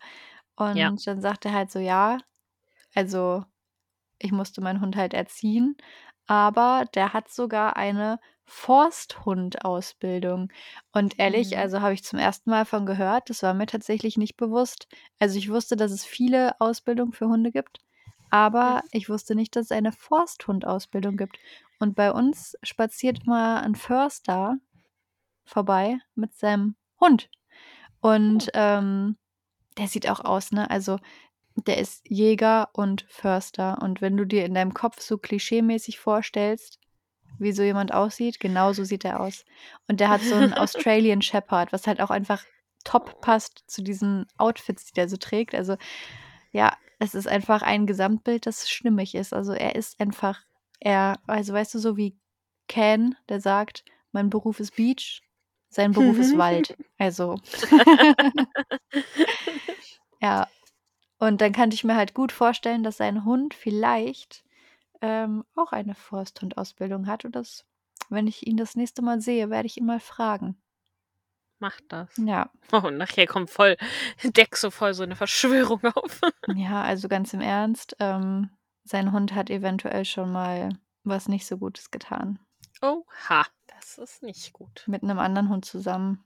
Ja. Und dann sagt er halt so: „Ja, also, ich musste meinen Hund halt erziehen, aber der hat sogar eine Forsthund-Ausbildung.“ Und ehrlich, Mhm. also, habe ich zum 1. Mal von gehört. Das war mir tatsächlich nicht bewusst. Also, ich wusste, dass es viele Ausbildungen für Hunde gibt, aber ich wusste nicht, dass es eine Forsthund-Ausbildung gibt. Und bei uns spaziert immer 'n Förster vorbei mit seinem Hund. Oh. Und, ähm, der sieht auch aus, ne also, der ist Jäger und Förster. Und wenn du dir in deinem Kopf so klischeemäßig vorstellst, wie so jemand aussieht, genauso sieht er aus. Und der hat so 'n Australian Shepherd, was halt auch einfach top Oh. passt zu diesen Outfits, die der so trägt. Also, ja, es ist einfach ein Gesamtbild, das stimmig ist. Also, er ist einfach er also, weißt du, so wie Ken, der sagt: „Mein Beruf ist Beach, sein Beruf ist Wald.“ Also Ja. Und dann kann ich mir halt gut vorstellen, dass sein Hund vielleicht, ähm, auch eine Forsthund-Ausbildung hat und das wenn ich ihn das nächste Mal sehe, werde ich ihn mal fragen. Mach das. Ja. Oh, und nachher kommt voll deckt so voll so 'ne Verschwörung auf. Ja, also, ganz im Ernst, ähm, sein Hund hat eventuell schon mal was nicht so Gutes getan. Oha, das ist nicht gut. Mit 'nem anderen Hund zusammen.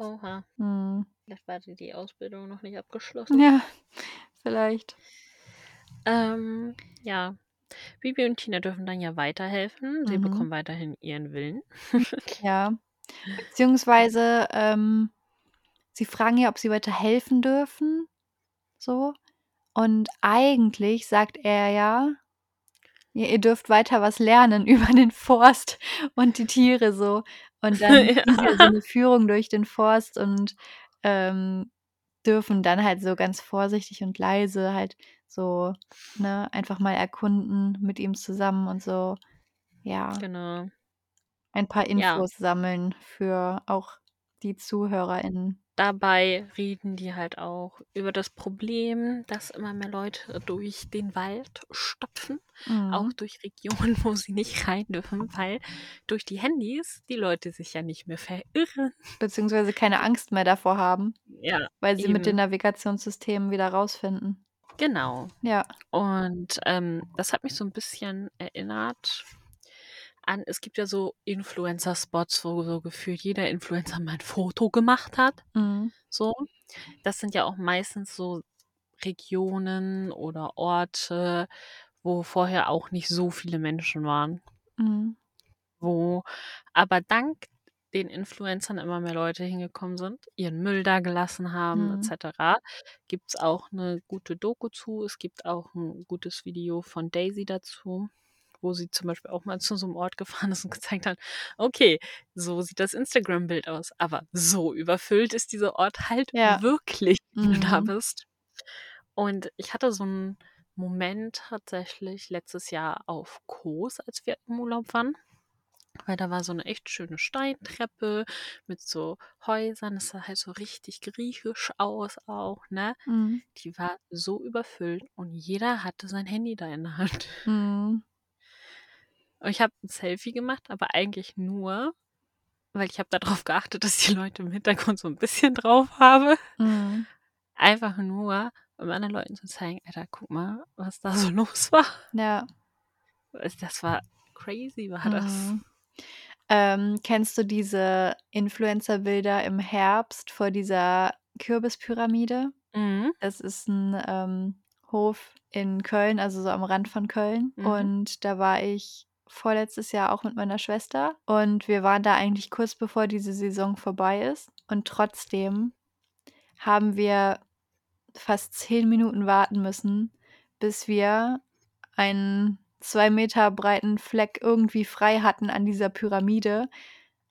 Oha. Mhm. Vielleicht war die die Ausbildung noch nicht abgeschlossen. Ja, vielleicht. Ähm, ja. Bibi und Tina dürfen dann ja weiterhelfen. Sie Mhm. bekommen weiterhin ihren Willen. Ja. Beziehungsweise, ähm, sie fragen ja, ob sie weiter helfen dürfen, so. Und eigentlich sagt er ja: „Ja, ihr dürft weiter was lernen über den Forst und die Tiere“, so. Und dann Ja. sie ja so 'ne Führung durch den Forst und, ähm, dürfen dann halt so ganz vorsichtig und leise halt so, ne, einfach mal erkunden mit ihm zusammen und so, ja Genau. ein paar Ja. Infos sammeln für auch die ZuhörerInnen. Dabei reden die halt auch über das Problem, dass immer mehr Leute durch den Wald stapfen, auch Mhm. durch Regionen, wo sie nicht rein dürfen, weil durch die Handys die Leute sich ja nicht mehr verirren. Beziehungsweise keine Angst mehr davor haben, Ja, weil sie mit den eben. Navigationssystemen wieder rausfinden. Genau. Ja. Und, ähm, das hat mich so 'n bisschen erinnert an es gibt ja so Influencer-Spots, wo so gefühlt jeder Influencer mal 'n Foto gemacht hat, Mhm. so. Das sind ja auch meistens so Regionen oder Orte, wo vorher auch nicht so viele Menschen waren. Mhm. Wo aber dank den Influencern immer mehr Leute hingekommen sind, ihren Müll dagelassen haben et Mhm. cetera. Gibt's auch 'ne gute Doku zu. Es gibt auch 'n gutes Video von Daisy dazu, wo sie zum Beispiel auch mal zu so 'nem Ort gefahren ist und gezeigt hat: „Okay, so sieht das Instagram-Bild aus, aber so überfüllt ist dieser Ort halt Ja. wirklich, wenn du da Mhm. bist.“ Und ich hatte so 'n Moment tatsächlich letztes Jahr auf Kos, als wir im Urlaub waren, weil da war so 'ne echt schöne Steintreppe mit so Häusern. Das sah halt so richtig griechisch aus auch, ne? Mhm. Die war so überfüllt und jeder hatte sein Handy da in der Hand. Mhm. Und ich habe 'n Selfie gemacht, aber eigentlich nur, weil ich habe da drauf geachtet, dass die Leute im Hintergrund so 'n bisschen drauf habe. Mhm. Einfach nur, um anderen Leuten zu zeigen: „Alter, guck mal, was da so los war.“ Ja. das war crazy war das. Mhm. Ähm, kennst du diese Influencer-Bilder im Herbst vor dieser Kürbispyramide? Mhm. Das ist 'n, ähm, Hof in Köln, also so am Rand von Köln. Mhm. Und da war ich vorletztes Jahr auch mit meiner Schwester und wir waren da eigentlich kurz bevor diese Saison vorbei ist. Und trotzdem haben wir fast 10 Minuten warten müssen, bis wir einen 2 Meter breiten Fleck irgendwie frei hatten an dieser Pyramide,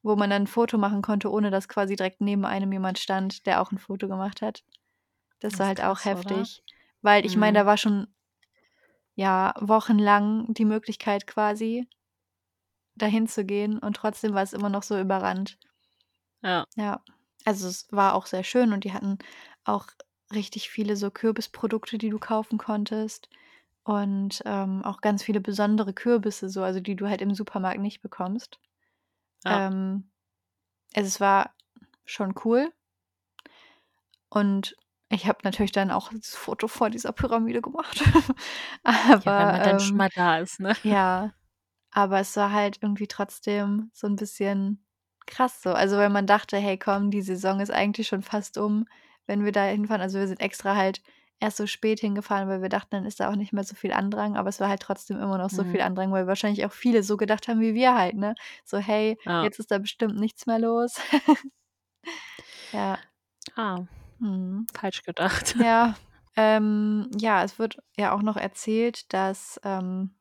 wo man dann 'n Foto machen konnte, ohne dass quasi direkt neben einem jemand stand, der auch 'n Foto gemacht hat. Das Das war halt auch krass, oder? heftig, weil ich meine, Mhm. da war schon ja, wochenlang die Möglichkeit quasi dahin zu gehen und trotzdem war es immer noch so überrannt. Ja. Ja. Also, es war auch sehr schön und die hatten auch richtig viele so Kürbisprodukte, die du kaufen konntest und, ähm, auch ganz viele besondere Kürbisse so, also die du halt im Supermarkt nicht bekommst. Ja. Ähm, also es war schon cool. Und ich habe natürlich dann auch das Foto vor dieser Pyramide gemacht. Ja, wenn Aber, man dann schon ähm mal da ist, ne? ja, aber es war halt irgendwie trotzdem so 'n bisschen krass so. Also, weil man dachte: „Hey, komm, die Saison ist eigentlich schon fast um, wenn wir da hinfahren.“ Also, wir sind extra halt erst so spät hingefahren, weil wir dachten, dann ist da auch nicht mehr so viel Andrang, aber es war halt trotzdem immer noch so viel Mhm. Andrang, weil wahrscheinlich auch viele so gedacht haben wie wir halt, ne? So: „Hey, Ja. jetzt ist da bestimmt nichts mehr los.“ Ja. Ah. Mhm. Falsch gedacht. Ja, ähm, ja, es wird ja auch noch erzählt, dass, ähm,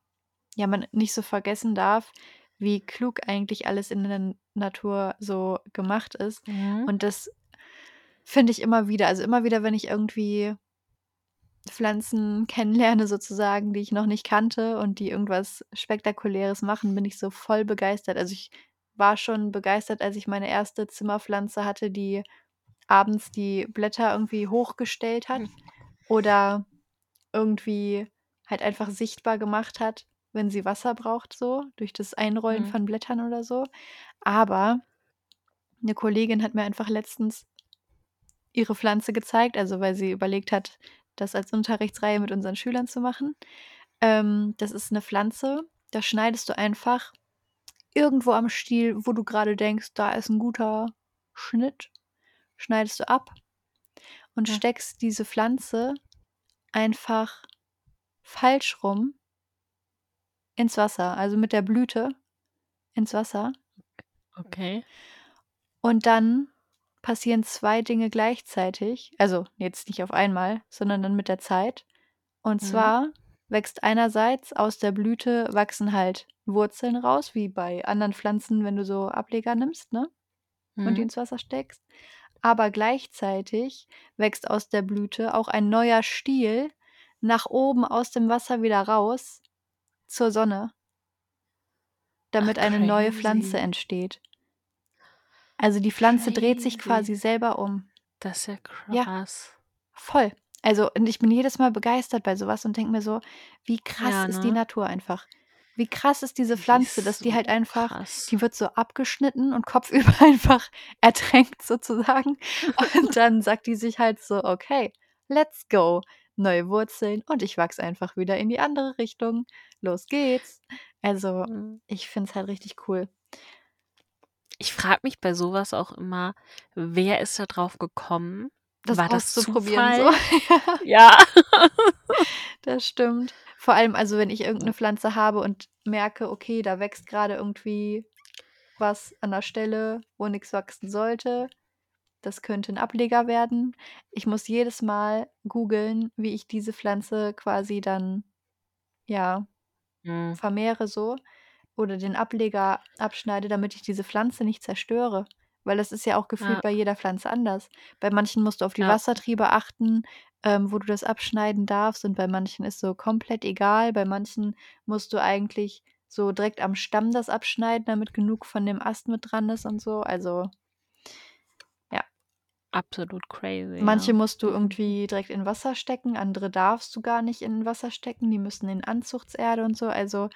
ja, man nicht so vergessen darf, wie klug eigentlich alles in der Natur so gemacht ist. Mhm. Und das finde ich immer wieder. Also, immer wieder, wenn ich irgendwie Pflanzen kennenlerne sozusagen, die ich noch nicht kannte und die irgendwas Spektakuläres machen, bin ich so voll begeistert. Also, ich war schon begeistert, als ich meine erste Zimmerpflanze hatte, die abends die Blätter irgendwie hochgestellt hat oder irgendwie halt einfach sichtbar gemacht hat, wenn sie Wasser braucht so, durch das Einrollen Mhm. von Blättern oder so. Aber 'ne Kollegin hat mir einfach letztens ihre Pflanze gezeigt, also, weil sie überlegt hat, das als Unterrichtsreihe mit unseren Schülern zu machen. Ähm, das ist 'ne Pflanze, da schneidest du einfach irgendwo am Stiel, wo du grade denkst, da ist 'n guter Schnitt, schneidest du ab und Ja. steckst diese Pflanze einfach falsch rum ins Wasser, also, mit der Blüte ins Wasser. Okay. Und dann passieren 2 Dinge gleichzeitig. Also, jetzt nicht auf einmal, sondern dann mit der Zeit. Und Mhm. zwar wächst einerseits aus der Blüte wachsen halt Wurzeln raus, wie bei anderen Pflanzen, wenn du so Ableger nimmst, ne, und die Mhm. ins Wasser steckst. Aber gleichzeitig wächst aus der Blüte auch ein neuer Stiel nach oben aus dem Wasser wieder raus zur Sonne Ach, damit eine neue Pflanze crazy. entsteht. Also, die Pflanze dreht sich Crazy. quasi selber um. Das ist ja Ja, krass. voll. Also, und ich bin jedes Mal begeistert bei so was und denke mir so: „Wie krass Ja, ist die ne? Natur einfach?“ Wie krass ist diese Die Pflanze, ist dass die halt einfach krass. die wird so abgeschnitten und kopfüber einfach ertränkt sozusagen. Und dann sagt die sich halt so: „Okay, let's go. Neue Wurzeln und ich wachse einfach wieder in die andere Richtung. Los geht's.“ Also, Mhm. ich finde es halt richtig cool. Ich frage mich bei so was auch immer, wer ist da drauf gekommen? Das War das auszuprobieren so, Zufall? ja. Ja. Das stimmt. Vor allem, also, wenn ich irgend 'ne Pflanze habe und merke, okay, da wächst grade irgendwie was an 'ner Stelle, wo nix wachsen sollte. Das könnte 'n Ableger werden. Ich muss jedes Mal googeln, wie ich diese Pflanze quasi dann, ja, Mhm. vermehre so oder den Ableger abschneide, damit ich diese Pflanze nicht zerstöre. Weil das ist ja auch gefühlt Ja. bei jeder Pflanze anders. Bei manchen musst du auf die Ja. Wassertriebe achten, ähm, wo du das abschneiden darfst und bei manchen ist so komplett egal. Bei manchen musst du eigentlich so direkt am Stamm das abschneiden, damit genug von dem Ast mit dran ist und so. Also ja. Absolut crazy, Manche ja, musst du definitiv. irgendwie direkt in Wasser stecken, andere darfst du gar nicht in Wasser stecken, die müssen in Anzuchtserde und so. Also,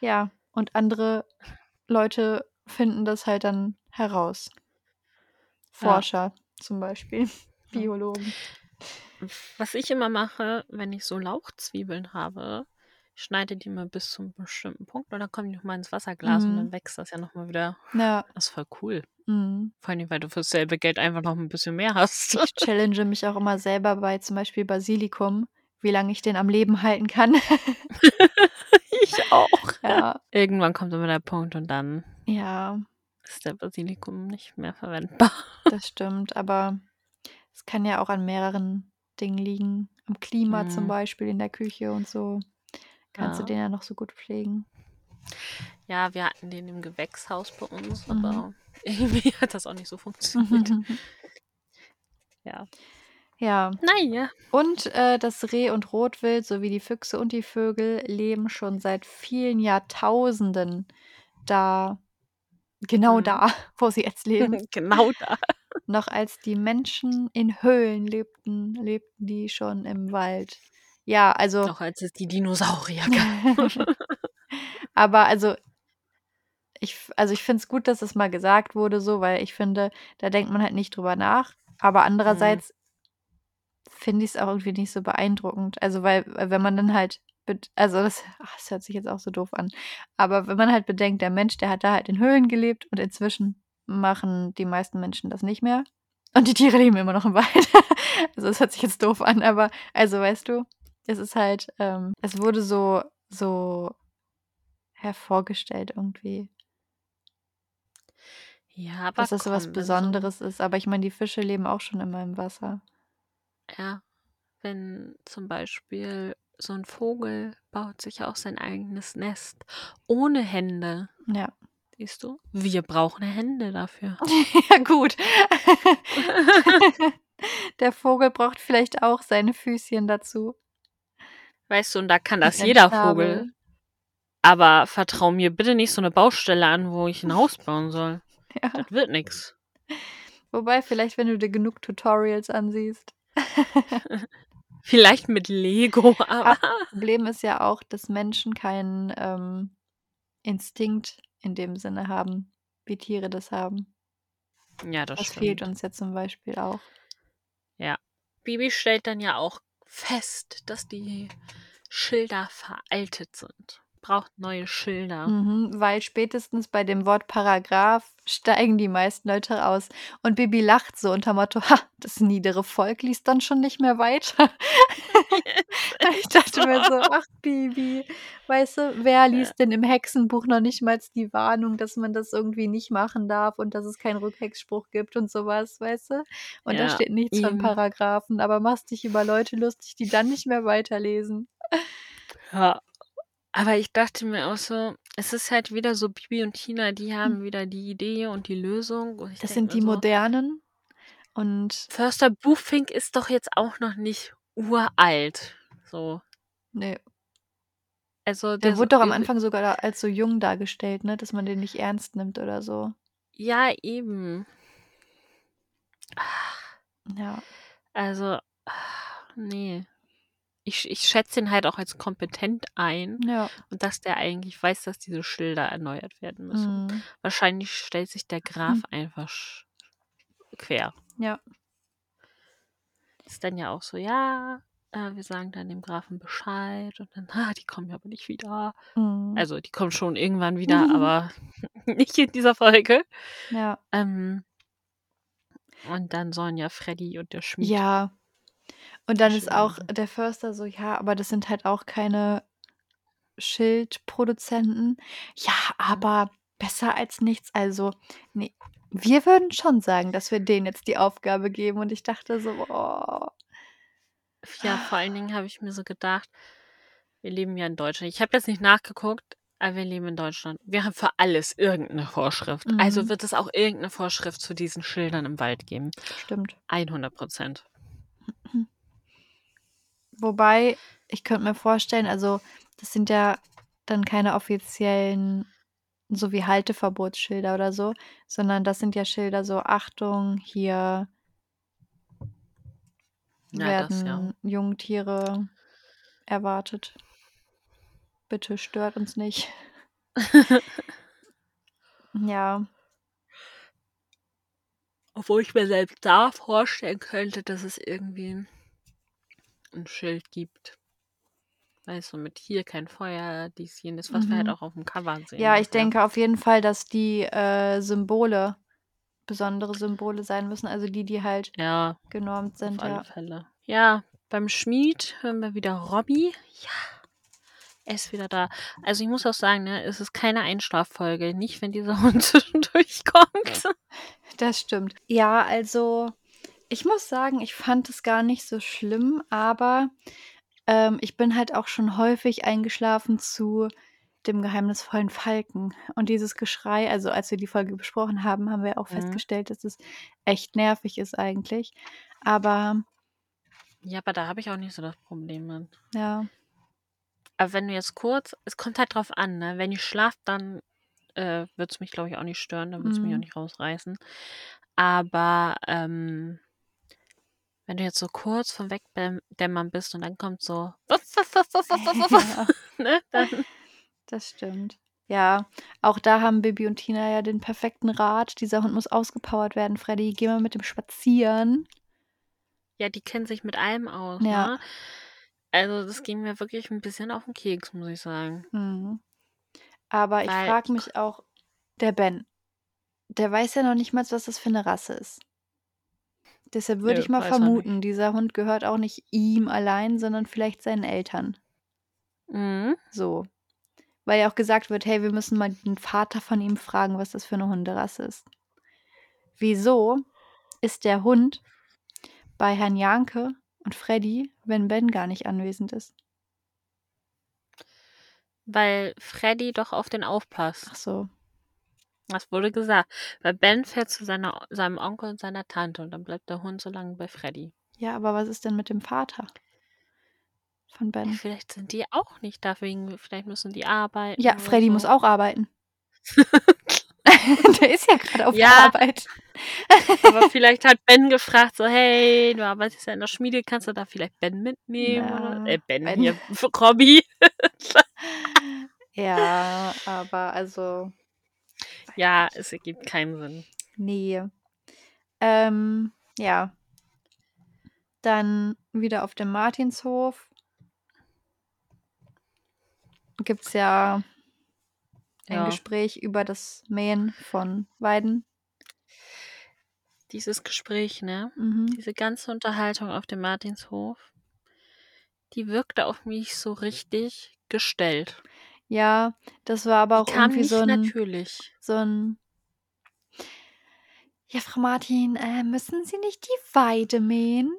ja, und andere Leute finden das halt dann heraus. Ja. Forscher zum Beispiel, Ja. Biologen. Was ich immer mache, wenn ich so Lauchzwiebeln habe, ich schneide die mal bis zum bestimmten Punkt und dann kommen die nochmal ins Wasserglas und dann Mhm. wächst das ja nochmal wieder. Ja. Das ist voll cool. Mhm. Vor allem, weil du fürs selbe Geld einfach noch ein bisschen mehr hast. Ich challenge mich auch immer selber bei zum Beispiel Basilikum, wie lange ich den am Leben halten kann. Ich auch. Ja. Irgendwann kommt immer der Punkt und dann Ja, ist der Basilikum nicht mehr verwendbar. das stimmt, aber es kann ja auch an mehreren Dingen liegen. Am Klima zum Mhm. Beispiel in der Küche und so. Kannst du Ja. den ja noch so gut pflegen. Ja, wir hatten den im Gewächshaus bei uns, Mhm. aber irgendwie hat das auch nicht so funktioniert. Ja. Ja. Naja. Und äh, das Reh und Rotwild sowie die Füchse und die Vögel leben schon seit vielen Jahrtausenden da, genau Mhm. da, wo sie jetzt leben. Genau da. Noch als die Menschen in Höhlen lebten, lebten die schon im Wald. Ja, also, Auch als es die Dinosaurier gab. aber also ich, also ich finde es gut, dass es mal gesagt wurde, so, weil ich finde, da denkt man halt nicht drüber nach. Aber Mhm. andererseits finde ich es auch irgendwie nicht so beeindruckend. Also, weil, weil wenn man dann halt, also das, ach, das hört sich jetzt auch so doof an, aber wenn man halt bedenkt, der Mensch, der hat da halt in Höhlen gelebt und inzwischen machen die meisten Menschen das nicht mehr. Und die Tiere leben immer noch im Wald. also das hört sich jetzt doof an, aber also weißt du, es ist halt, ähm, es wurde so, so hervorgestellt irgendwie, Ja, aber dass das so was komm, so Besonderes ist. Aber ich meine, die Fische leben auch schon immer im Wasser. ja, wenn zum Beispiel so ein Vogel baut sich auch sein eigenes Nest ohne Hände, Ja. siehst du? Wir brauchen Hände dafür. Ja, gut. Der Vogel braucht vielleicht auch seine Füßchen dazu. Weißt du, und da kann das jeder Schnabel. Vogel. Aber vertrau mir bitte nicht so eine Baustelle an, wo ich ein Haus bauen soll. Ja. Das wird nix. Wobei, vielleicht, wenn du dir genug Tutorials ansiehst. Vielleicht mit Lego, aber. Problem ist ja auch, dass Menschen keinen ähm, Instinkt in dem Sinne haben, wie Tiere das haben. Ja, das, Das stimmt. fehlt uns ja zum Beispiel auch. Ja. Bibi stellt dann ja auch fest, dass die Schilder veraltet sind. Braucht neue Schilder. Mhm, weil spätestens bei dem Wort Paragraph steigen die meisten Leute aus. Und Bibi lacht so unter Motto, ha, das niedere Volk liest dann schon nicht mehr weiter. ich dachte mir so, ach Bibi, weißt du, wer liest denn im Hexenbuch noch nicht mal die Warnung, dass man das irgendwie nicht machen darf und dass es keinen Rückhexspruch gibt und sowas, weißt du? Und da Ja, steht nichts von eben. Paragraphen, aber machst dich über Leute lustig, die dann nicht mehr weiterlesen. Ja. Aber ich dachte mir auch so, es ist halt wieder so Bibi und Tina, die haben wieder die Idee und die Lösung. Und Das sind die so, modernen und Förster Buchfink ist doch jetzt auch noch nicht uralt. So. nee, Also Der der wurde so, doch am Anfang sogar als so jung dargestellt, ne? Dass man den nicht ernst nimmt oder so. Ja, eben. Ja. Also, nee. Ich, ich schätze ihn halt auch als kompetent ein Ja. und dass der eigentlich weiß, dass diese Schilder erneuert werden müssen. Mhm. Wahrscheinlich stellt sich der Graf einfach sch- quer. Ja. Ist dann ja auch so, ja, äh, wir sagen dann dem Grafen Bescheid und dann, ah, die kommen ja aber nicht wieder. Mhm. Also, die kommen schon irgendwann wieder, aber nicht in dieser Folge. ja. Ähm, und dann sollen ja Freddy und der Schmied. Ja. Und dann ist Schön. auch der Förster so, ja, aber das sind halt auch keine Schildproduzenten. Ja, aber besser als nichts. Also, nee, wir würden schon sagen, dass wir denen jetzt die Aufgabe geben. Und ich dachte so, oh. Ja, vor allen Dingen habe ich mir so gedacht, wir leben ja in Deutschland. Ich habe jetzt nicht nachgeguckt, aber wir leben in Deutschland. Wir haben für alles irgendeine Vorschrift. Also Mhm. wird es auch irgendeine Vorschrift zu diesen Schildern im Wald geben. Stimmt. 100 Prozent. Wobei, ich könnte mir vorstellen, also das sind ja dann keine offiziellen, so wie Halteverbotsschilder oder so, sondern das sind ja Schilder so, Achtung, hier Ja, das ja. werden Jungtiere erwartet. Bitte stört uns nicht. Ja, Obwohl ich mir selbst da vorstellen könnte, dass es irgendwie 'n Schild gibt. Weißt du, mit hier kein Feuer, dies, jenes, was wir halt Mhm. auch auf'm Cover sehen, Ja, ich ungefähr. denke auf jeden Fall, dass die, äh, Symbole besondere Symbole sein müssen, also die, die halt Ja, genormt auf sind, alle ja. Fälle. Ja, beim Schmied hören wir wieder Robby. Ja, er ist wieder da. Also, ich muss auch sagen, ne, es ist keine Einschlaffolge, nicht, wenn dieser Hund zwischendurch kommt. Das stimmt. Ja, also, ich muss sagen, ich fand es gar nicht so schlimm, aber, ähm, ich bin halt auch schon häufig eingeschlafen zu dem geheimnisvollen Falken. Und dieses Geschrei also, als wir die Folge besprochen haben, haben wir auch Mhm. festgestellt, dass es echt nervig ist eigentlich. Aber Ja, aber da habe ich auch nicht so das Problem mit. ja. Aber wenn du jetzt kurz es kommt halt drauf an, ne? Wenn ich schlafe, dann, äh, wird's mich, glaube ich, auch nicht stören, dann wird's mich auch Mhm. nicht rausreißen. Aber, ähm wenn du jetzt so kurz vorm Wegdäm dämmern bist und dann kommt so Ja. ne, dann Das stimmt. Ja, auch da haben Bibi und Tina ja den perfekten Rat. Dieser Hund muss ausgepowert werden, Freddy. Geh mal mit dem spazieren. Ja, die kennen sich mit allem aus, Ja. ne? Also, das ging mir wirklich 'n bisschen auf 'n Keks, muss ich sagen. Mhm. Aber ich Weil frage ich ko mich auch der Ben, der weiß ja noch nicht mal, was das für 'ne Rasse ist. Deshalb würde Nö, ich mal er vermuten, dieser Hund gehört auch nicht ihm allein, sondern vielleicht seinen Eltern. Mhm. So. Weil ja auch gesagt wird: „Hey, wir müssen mal den Vater von ihm fragen, was das für 'ne Hunderasse ist.“ Wieso ist der Hund bei Herrn Jahnke und Freddy, wenn Ben gar nicht anwesend ist? Weil Freddy doch auf den aufpasst. Ach so. Das wurde gesagt. Weil Ben fährt zu seiner seinem Onkel und seiner Tante und dann bleibt der Hund so lange bei Freddy. Ja, aber was ist denn mit dem Vater von Ja, Ben? vielleicht sind die auch nicht da wegen vielleicht müssen die arbeiten Ja, oder Freddy muss so. auch arbeiten. Der ist ja grad auf der Ja. Arbeit. Aber vielleicht hat Ben gefragt so: „Hey, du arbeitest ja in der Schmiede, kannst du da vielleicht Ben mitnehmen oder“ Ja, äh, Ben Ben. hier, Robby. Ja, aber also Ja, es ergibt keinen Sinn. Ne. Ähm, ja. Dann wieder auf dem Martinshof gibt's ja ein Ja. Gespräch über das Mähen von Weiden. Dieses Gespräch, ne? Mhm. Diese ganze Unterhaltung auf dem Martinshof, die wirkte auf mich so richtig gestellt. Ja, das war aber Die auch kam irgendwie nicht so 'n natürlich. so 'n „Ja, Frau Martin, äh, müssen Sie nicht die Weide mähen?“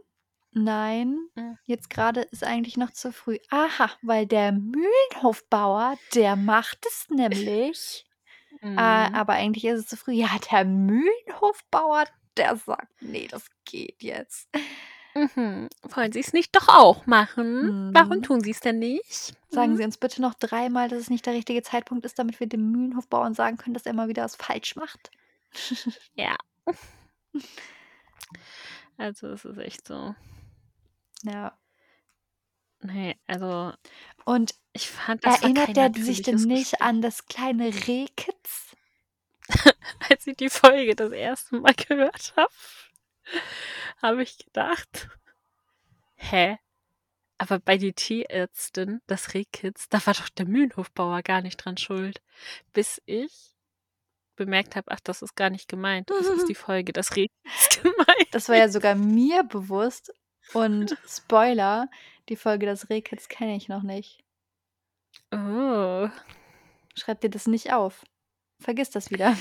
„Nein, Mhm. jetzt grade ist eigentlich noch zu früh.“ „Aha, weil der Mühlenhofbauer, der macht es nämlich. Äh, Mhm. aber eigentlich ist es zu früh.“ „Ja, der Mühlenhofbauer, der sagt: ‚Ne, das geht jetzt.'“ Mhm. Wollen Sie's nicht doch auch machen? Warum Mhm. tun Sie's denn nicht? „Sagen Mhm. Sie uns bitte noch dreimal, dass es nicht der richtige Zeitpunkt ist, damit wir dem Mühlenhofbauern sagen können, dass er mal wieder was falsch macht.“ Ja. Also, es ist echt so Ja. Ne, also Und ich fand, das war erinnert der sich denn natürliches nicht Gespräch. an das kleine Rehkitz? Als ich die Folge das erste Mal gehört habe, habe ich gedacht: „Hä? Aber bei die Tierärztin, das Rehkitz, da war doch der Mühlenhofbauer gar nicht dran schuld.“ Bis ich bemerkt habe: „Ach, das ist gar nicht gemeint. Es ist die Folge das Rehkitz gemeint.“ Das war ja sogar mir bewusst und Spoiler, die Folge Das Rehkitz kenne ich noch nicht. Oh. Schreib dir das nicht auf. Vergiss das wieder.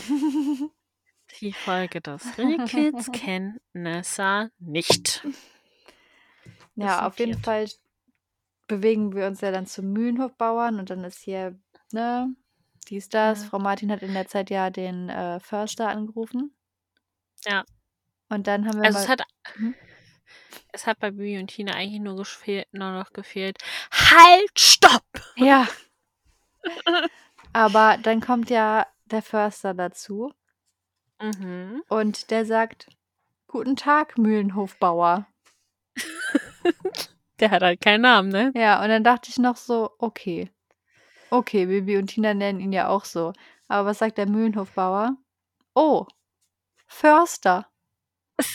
Die Folge kennt Nessa nicht. Ja, auf jeden. Fall bewegen wir uns ja dann zum Mühlenhofbauern und dann ist hier, ne, dies, das. Ja. Frau Martin hat in der Zeit ja den, äh, Förster angerufen. Ja. Und dann haben wir Also, es hat mhm. es hat bei Bibi und Tina eigentlich nur geschfe nur noch gefehlt: „Halt, stopp!“ Ja. Aber dann kommt ja der Förster dazu Mhm. und der sagt: „Guten Tag, Mühlenhofbauer.“ Der hat halt keinen Namen, ne? Ja, und dann dachte ich noch so: „Okay. Okay, Bibi und Tina nennen ihn ja auch so.“ Aber was sagt der Mühlenhofbauer? „Oh, Förster.“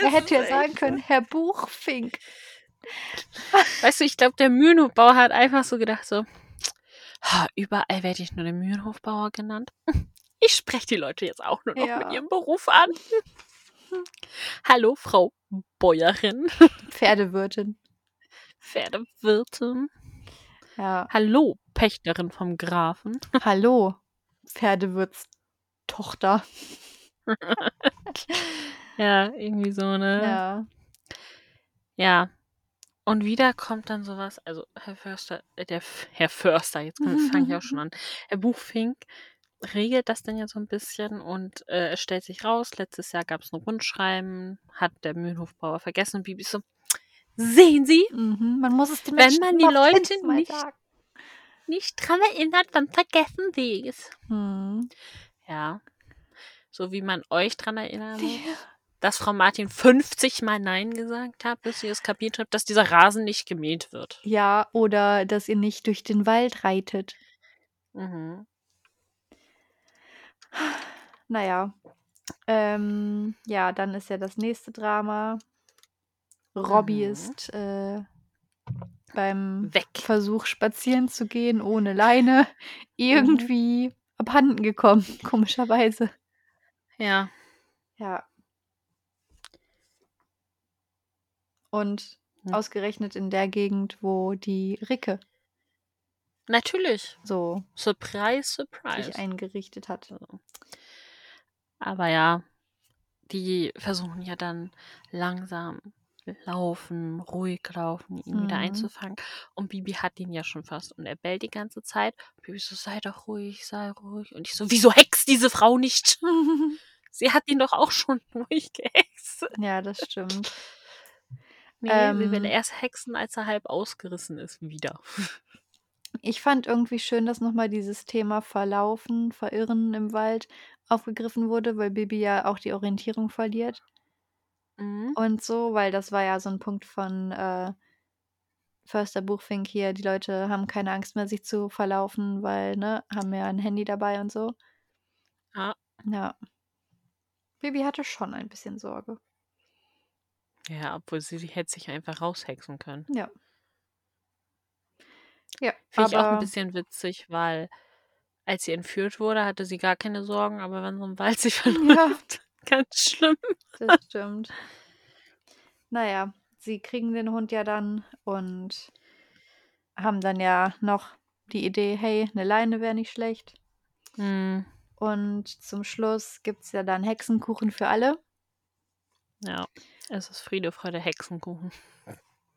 Er hätte ja sagen können, Herr Buchfink. Weißt du, ich glaube, der Mühlenhofbauer hat einfach so gedacht, so, "Ha, überall werde ich nur der Mühlenhofbauer genannt. Ich spreche die Leute jetzt auch nur noch Ja. mit ihrem Beruf an. Hallo, Frau Bäuerin, Pferdewirtin. Pferdewirtin. Ja. Hallo, Pächterin vom Grafen. Hallo, Pferdewirtstochter. Ja, irgendwie so, ne? Ja. Ja. Und wieder kommt dann sowas, also Herr Förster, äh, der Herr Förster, jetzt fange ich auch schon an. Herr Buchfink regelt das dann ja so ein bisschen und äh, es stellt sich raus, letztes Jahr gab es ein Rundschreiben, hat der Mühlenhofbauer vergessen und Bibi ist so, sehen Sie, Mhm. Man muss es den Wenn Menschen man die immer Leute fünfmal nicht- sagen. nicht dran erinnert, dann vergessen Sie es. Hm. Ja. So wie man euch dran erinnern muss, dass Frau Martin 50 Mal Nein gesagt hat, bis sie es kapiert hat, dass dieser Rasen nicht gemäht wird. Ja, oder dass ihr nicht durch den Wald reitet. Mhm. Naja. Ähm, ja, dann ist ja das nächste Drama. Robby Mhm. ist äh, beim Weg. Versuch, spazieren zu gehen ohne Leine irgendwie abhanden gekommen, komischerweise. Ja. Ja. Und Hm. ausgerechnet in der Gegend, wo die Ricke Natürlich. so Surprise, surprise. sich eingerichtet hat. So. Aber ja, die versuchen ja dann langsam laufen, ruhig laufen, ihn wieder Mhm. einzufangen. Und Bibi hat ihn ja schon fast und er bellt die ganze Zeit. Bibi so, sei doch ruhig, sei ruhig. Und ich so, wieso hext diese Frau nicht? Sie hat ihn doch auch schon ruhig gehext. ja, das stimmt. Nee, Ähm. sie will erst hexen, als er halb ausgerissen ist, wieder. Ich fand irgendwie schön, dass nochmal dieses Thema Verlaufen, Verirren im Wald aufgegriffen wurde, weil Bibi ja auch die Orientierung verliert Mhm. und so, weil das war ja so ein Punkt von äh, Förster Buchfink hier. Die Leute haben keine Angst mehr, sich zu verlaufen, weil, ne, haben ja ein Handy dabei und so. Ja. Ja. Bibi hatte schon ein bisschen Sorge. Ja, obwohl sie, sie hätte sich einfach raushexen können. Ja. Ja, Finde ich auch ein aber bisschen witzig, weil als sie entführt wurde, hatte sie gar keine Sorgen, aber wenn so ein Wald sich Ja. verläuft, ganz schlimm. das stimmt. Naja, sie kriegen den Hund ja dann und haben dann ja noch die Idee, hey, eine Leine wäre nicht schlecht. Hm, Und zum Schluss gibt es ja dann Hexenkuchen für alle. ja, es ist Friede, Freude, Hexenkuchen.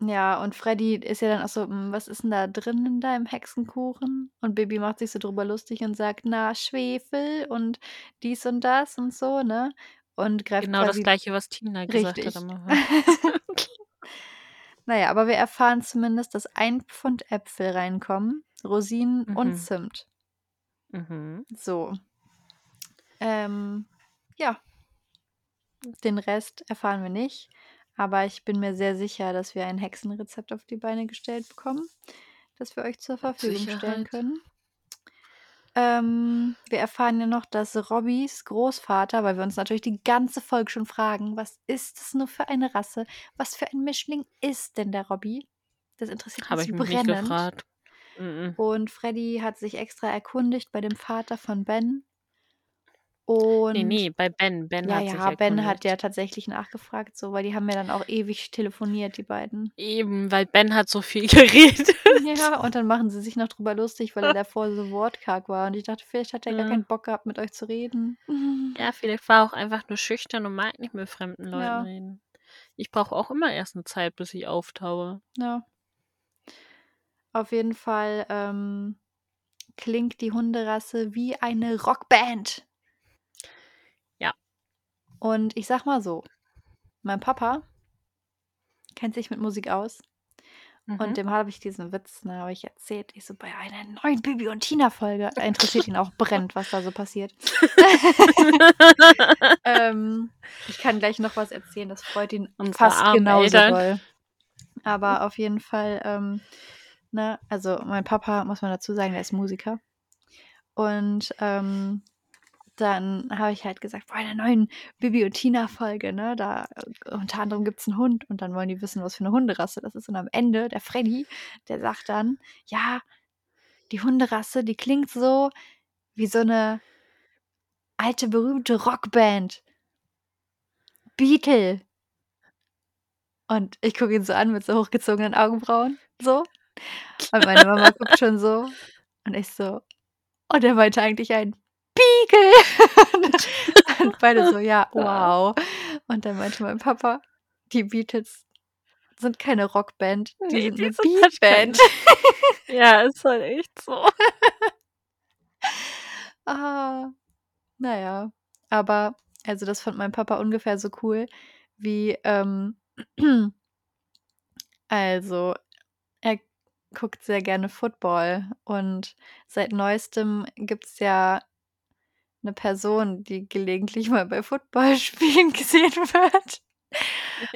Ja, und Freddy ist ja dann auch so, "Mm, was ist denn da drin in deinem Hexenkuchen? Und Baby macht sich so drüber lustig und sagt, na, Schwefel und dies und das und so, ne? Und greift Genau das quasi gleiche, was Tina gesagt hat am Anfang. Naja, aber wir erfahren zumindest, dass ein Pfund Äpfel reinkommen, Rosinen und Mhm. Zimt. mhm. So. Ähm, ja. Den Rest erfahren wir nicht. Aber ich bin mir sehr sicher, dass wir ein Hexenrezept auf die Beine gestellt bekommen, das wir euch zur Verfügung stellen Sicherheit. können. Ähm, wir erfahren ja noch, dass Robbys Großvater, weil wir uns natürlich die ganze Folge schon fragen, was ist es nur für eine Rasse? Was für ein Mischling ist denn der Robby? Das interessiert Habe uns ich mich nicht brennend. gefragt. Und Freddy hat sich extra erkundigt bei dem Vater von Ben. Und Nee, nee, bei Ben. Ben ja, hat sich ja, Ben hat erkundigt. ja tatsächlich nachgefragt, so, weil die haben ja dann auch ewig telefoniert, die beiden. Eben, weil Ben hat so viel geredet. Ja, und dann machen sie sich noch drüber lustig, weil er davor so wortkarg war. Und ich dachte, vielleicht hat er gar Ja. keinen Bock gehabt, mit euch zu reden. Ja, vielleicht war er auch einfach nur schüchtern und mag nicht mit fremden Leuten Ja. reden. Ich brauche auch immer erst eine Zeit, bis ich auftaue. Ja. Auf jeden Fall ähm, klingt die Hunderasse wie eine Rockband. Und ich sag mal so, mein Papa kennt sich mit Musik aus. Mhm. Und dem habe ich diesen Witz, ne, habe ich erzählt. Ich so, bei einer neuen Bibi und Tina-Folge. Interessiert ihn auch brennend, was da so passiert. ähm, ich kann gleich noch was erzählen, das freut ihn Unsere fast armen genauso Eltern. doll. Aber auf jeden Fall, ähm, ne, also mein Papa, muss man dazu sagen, der ist Musiker. Und ähm, dann habe ich halt gesagt: „Boah, in der neuen Bibi und Tina-Folge, ne, da äh, unter anderem gibt's 'n Hund.“ Und dann wollen die wissen, was für 'ne Hunderasse das ist. Und am Ende, der Freddy, der sagt dann: „Ja, die Hunderasse, die klingt so wie so 'ne alte, berühmte Rockband.“ „Beatle.“ Und ich gucke ihn so an mit so hochgezogenen Augenbrauen, so. Und meine Mama guckt schon so und ich so: „Und er meinte eigentlich ein Beagle.“ Und beide so: „Ja, wow.“ Und dann meinte mein Papa: „Die Beatles sind keine Rockband, die Ne, sind die 'ne sind halt Beatband.“ Ja, ist halt echt so. Ah, na ja. Aber also, das fand mein Papa ungefähr so cool wie, ähm also, er guckt sehr gerne Football und seit Neuestem gibt's ja 'ne Person, die gelegentlich mal bei Footballspielen gesehen wird.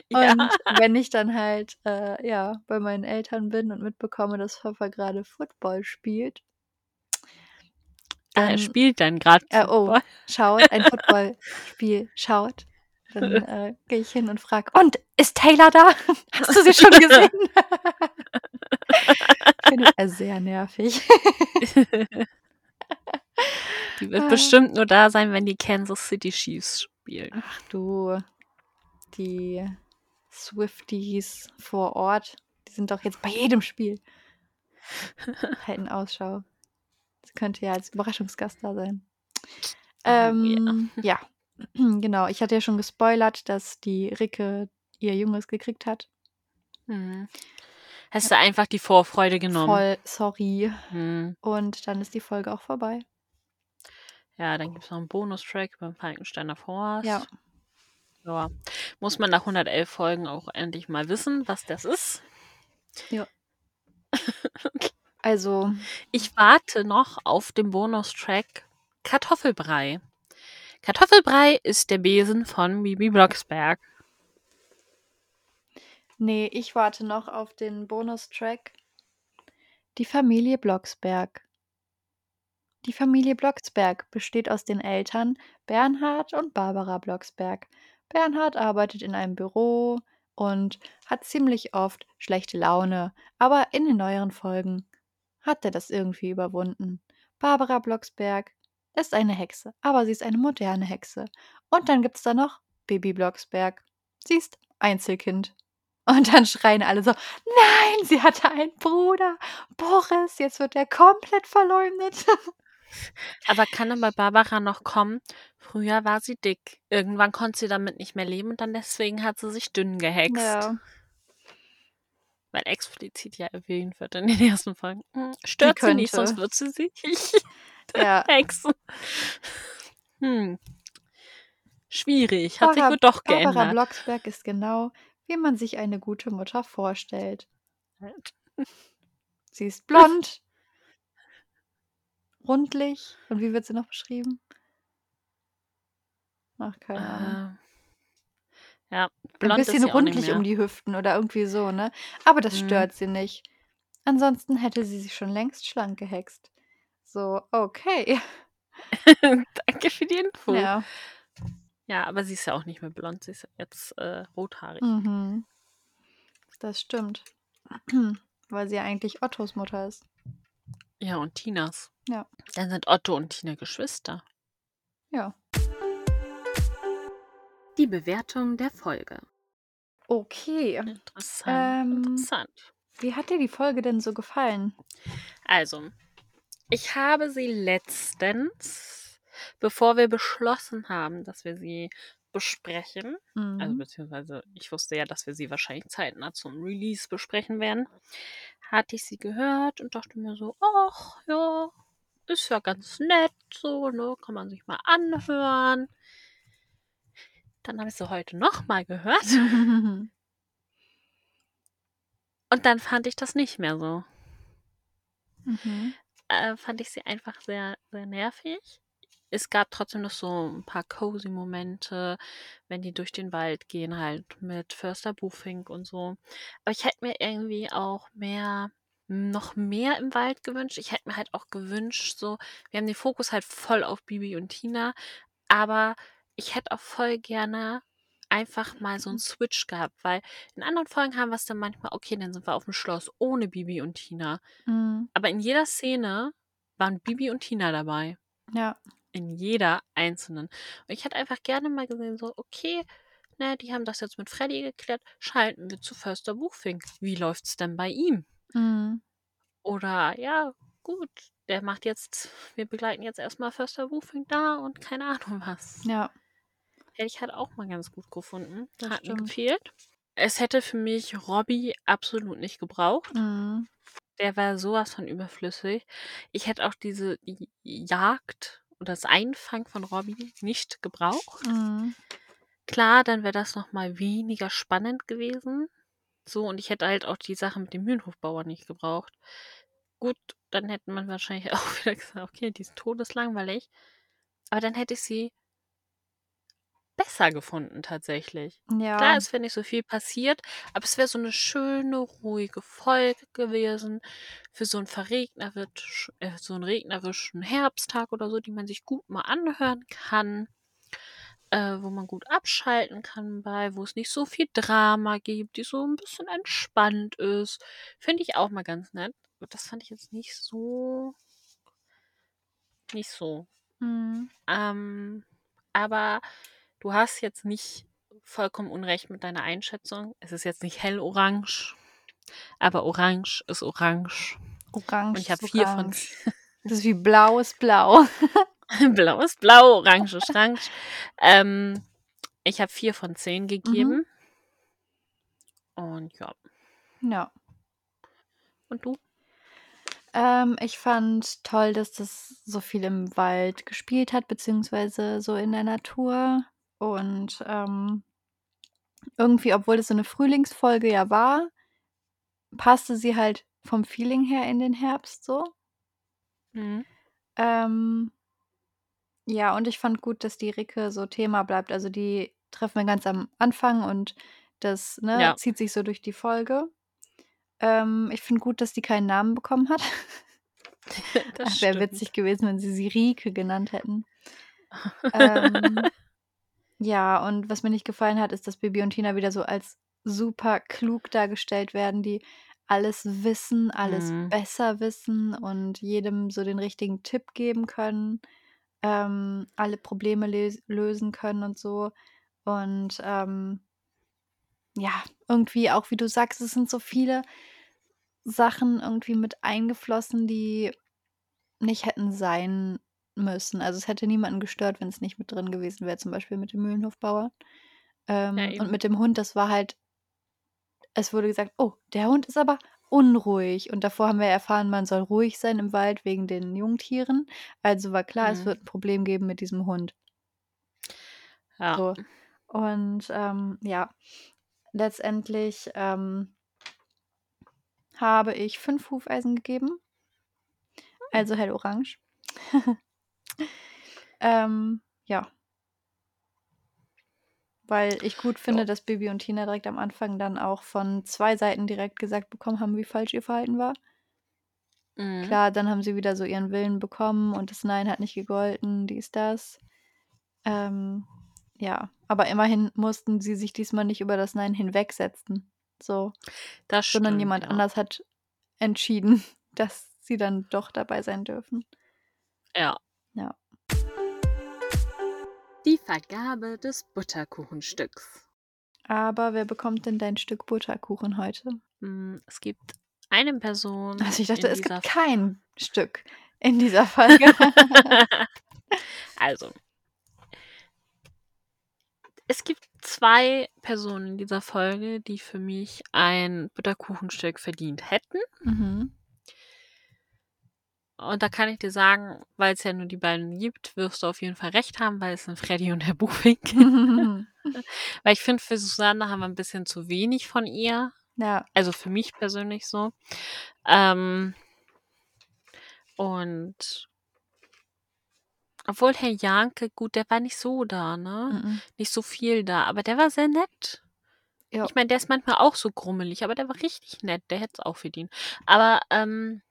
Ja. Und wenn ich dann halt, äh, ja, bei meinen Eltern bin und mitbekomme, dass Papa grade Football spielt Ah, er dann spielt dann grad äh, oh, schaut, ein Footballspiel schaut, dann, äh, gehe ich hin und frage: „Und, ist Taylor da? Hast du sie schon gesehen?“ Findet er sehr nervig. Die wird Ah. bestimmt nur da sein, wenn die Kansas City Chiefs spielen. Ach du, die Swifties vor Ort, die sind doch jetzt bei jedem Spiel. Halten Ausschau. Sie könnte ja als Überraschungsgast da sein. Oh ja. Ähm, ja, genau. Ich hatte ja schon gespoilert, dass die Ricke ihr Junges gekriegt hat. Mhm. Hast du einfach die Vorfreude genommen? Voll sorry. Mhm. Und dann ist die Folge auch vorbei. Ja, dann gibt's noch 'n Bonustrack beim Falkensteiner Forst. Ja. Ja. Muss man nach 111 Folgen auch endlich mal wissen, was das ist. Ja. Also Ich warte noch auf den Bonustrack Kartoffelbrei. Kartoffelbrei ist der Besen von Bibi Blocksberg. Ne, ich warte noch auf den Bonustrack Die Familie Blocksberg. Die Familie Blocksberg besteht aus den Eltern Bernhard und Barbara Blocksberg. Bernhard arbeitet in einem Büro und hat ziemlich oft schlechte Laune, aber in den neueren Folgen hat er das irgendwie überwunden. Barbara Blocksberg ist eine Hexe, aber sie ist eine moderne Hexe. Und dann gibt's da noch Bibi Blocksberg. Sie ist Einzelkind. Und dann schreien alle so: „Nein, sie hatte einen Bruder, Boris, jetzt wird er komplett verleumdet.“ Aber kann dann bei Barbara noch kommen, früher war sie dick. Irgendwann konnte sie damit nicht mehr leben und dann deswegen hat sie sich dünn gehext. Ja. Weil explizit ja erwähnt wird in den ersten Folgen. Hm, stört sie nicht, sonst wird sie sich Ja. hexen. Hm. Schwierig, hat sich Barbara wohl doch Barbara geändert. Blocksberg ist genau, wie man sich eine gute Mutter vorstellt. Sie ist blond rundlich und wie wird sie noch beschrieben? Ach, keine Ahnung. Äh, ja, Ein blond ist bisschen sie auch nicht rundlich um die Hüften oder irgendwie so, ne? Aber das Mhm. stört sie nicht. Ansonsten hätte sie sich schon längst schlank gehext. So, okay. Danke für die Info. Ja. Ja, aber sie ist ja auch nicht mehr blond, sie ist jetzt, äh, rothaarig. Mhm. Das stimmt. Weil sie ja eigentlich Ottos Mutter ist. Ja, und Tinas. Ja. Dann sind Otto und Tina Geschwister. Ja. Die Bewertung der Folge. Okay. Interessant, Ähm. interessant. Wie hat dir die Folge denn so gefallen? Also, ich habe sie letztens, bevor wir beschlossen haben, dass wir sie besprechen, also Mhm. beziehungsweise ich wusste ja, dass wir sie wahrscheinlich zeitnah zum Release besprechen werden, hatte ich sie gehört und dachte mir so, ach ja, ist ja ganz nett, so, ne, kann man sich mal anhören. Dann habe ich sie heute nochmal gehört und dann fand ich das nicht mehr so. Mhm. Äh, fand ich sie einfach sehr, sehr nervig. Es gab trotzdem noch so ein paar cozy Momente, wenn die durch den Wald gehen, halt mit Förster Buchfink und so. Aber ich hätte mir irgendwie auch mehr noch mehr im Wald gewünscht. Ich hätte mir halt auch gewünscht, so, wir haben den Fokus halt voll auf Bibi und Tina, aber ich hätte auch voll gerne einfach mal so einen Switch gehabt, weil in anderen Folgen haben wir es dann manchmal, okay, dann sind wir auf dem Schloss ohne Bibi und Tina. Mhm. Aber in jeder Szene waren Bibi und Tina dabei. Ja. In jeder einzelnen. Und ich hätte einfach gerne mal gesehen, so, okay, ne, die haben das jetzt mit Freddy geklärt, schalten wir zu Förster Buchfink. Wie läuft's denn bei ihm? Mhm. Oder ja, gut, der macht jetzt, wir begleiten jetzt erstmal Förster Buchfink da und keine Ahnung was. Ja. Hätte ich halt auch mal ganz gut gefunden. Das Hat mir stimmt. gefehlt. Es hätte für mich Robbie absolut nicht gebraucht. Mhm. Der war sowas von überflüssig. Ich hätte auch diese Jagd oder das Einfangen von Robbie nicht gebraucht. Mhm. Klar, dann wäre das nochmal weniger spannend gewesen. So, und ich hätte halt auch die Sache mit dem Mühlenhofbauer nicht gebraucht. Gut, dann hätte man wahrscheinlich auch wieder gesagt, okay, die sind todeslangweilig. Aber dann hätte ich sie besser gefunden tatsächlich. Ja. Klar, es wäre nicht so viel passiert, aber es wäre so eine schöne, ruhige Folge gewesen für so einen verregnerisch, äh, so einen regnerischen Herbsttag oder so, die man sich gut mal anhören kann, äh, wo man gut abschalten kann bei, wo es nicht so viel Drama gibt, die so ein bisschen entspannt ist. Finde ich auch mal ganz nett. Aber das fand ich jetzt nicht so, nicht so. Mhm. Ähm, aber du hast jetzt nicht vollkommen unrecht mit deiner Einschätzung. Es ist jetzt nicht hellorange, aber orange ist orange. Orange. Und ich habe ist vier von orange. Das ist wie blau ist blau. blau ist blau, orange ist orange. Ähm, ich habe vier von zehn gegeben. Und ja. Ja. Und du? Ähm, ich fand toll, dass das so viel im Wald gespielt hat, beziehungsweise so in der Natur. Und ähm, irgendwie, obwohl es so eine Frühlingsfolge ja war, passte sie halt vom Feeling her in den Herbst so. Mhm. Ähm, ja, und ich fand gut, dass die Ricke so Thema bleibt. Also die treffen wir ganz am Anfang und das ne, Ja. zieht sich so durch die Folge. Ähm, ich finde gut, dass die keinen Namen bekommen hat. Das Wäre witzig gewesen, wenn sie sie Rike genannt hätten. Ähm, ja, und was mir nicht gefallen hat, ist, dass Bibi und Tina wieder so als super klug dargestellt werden, die alles wissen, alles Mhm. besser wissen und jedem so den richtigen Tipp geben können, ähm, alle Probleme lösen können und so. Und ähm, ja, irgendwie auch, wie du sagst, es sind so viele Sachen irgendwie mit eingeflossen, die nicht hätten sein müssen. Also es hätte niemanden gestört, wenn es nicht mit drin gewesen wäre, zum Beispiel mit dem Mühlenhofbauer. Ähm, Ja, und mit dem Hund, das war halt, es wurde gesagt, oh, der Hund ist aber unruhig. Und davor haben wir erfahren, man soll ruhig sein im Wald wegen den Jungtieren. Also war klar, es Mhm. wird ein Problem geben mit diesem Hund. Ja. So. Und ähm, ja, letztendlich ähm, habe ich fünf Hufeisen gegeben. Also hell orange. ähm, ja. Weil ich gut finde, Ja. dass Bibi und Tina direkt am Anfang dann auch von zwei Seiten direkt gesagt bekommen haben, wie falsch ihr Verhalten war. Mhm. Klar, dann haben sie wieder so ihren Willen bekommen und das Nein hat nicht gegolten, dies, das. Ähm, ja, aber immerhin mussten sie sich diesmal nicht über das Nein hinwegsetzen. So, Das sondern stimmt, jemand ja. anders hat entschieden, dass sie dann doch dabei sein dürfen. Ja. Ja. Die Vergabe des Butterkuchenstücks. Aber wer bekommt denn dein Stück Butterkuchen heute? Mm, Es gibt eine Person. Also ich dachte, es gibt kein Stück in dieser Folge. also. Es gibt zwei Personen in dieser Folge, die für mich ein Butterkuchenstück verdient hätten. mhm. Und da kann ich dir sagen, weil es ja nur die beiden gibt, wirst du auf jeden Fall recht haben, weil es sind Freddy und Herr Buchwink. weil ich finde, für Susanne haben wir ein bisschen zu wenig von ihr. ja, Also für mich persönlich so. Ähm, und obwohl Herr Janke, gut, der war nicht so da, ne? mhm. Nicht so viel da, aber der war sehr nett. Ja. Ich meine, der ist manchmal auch so grummelig, aber der war richtig nett. Der hätte es auch verdient. Aber ähm,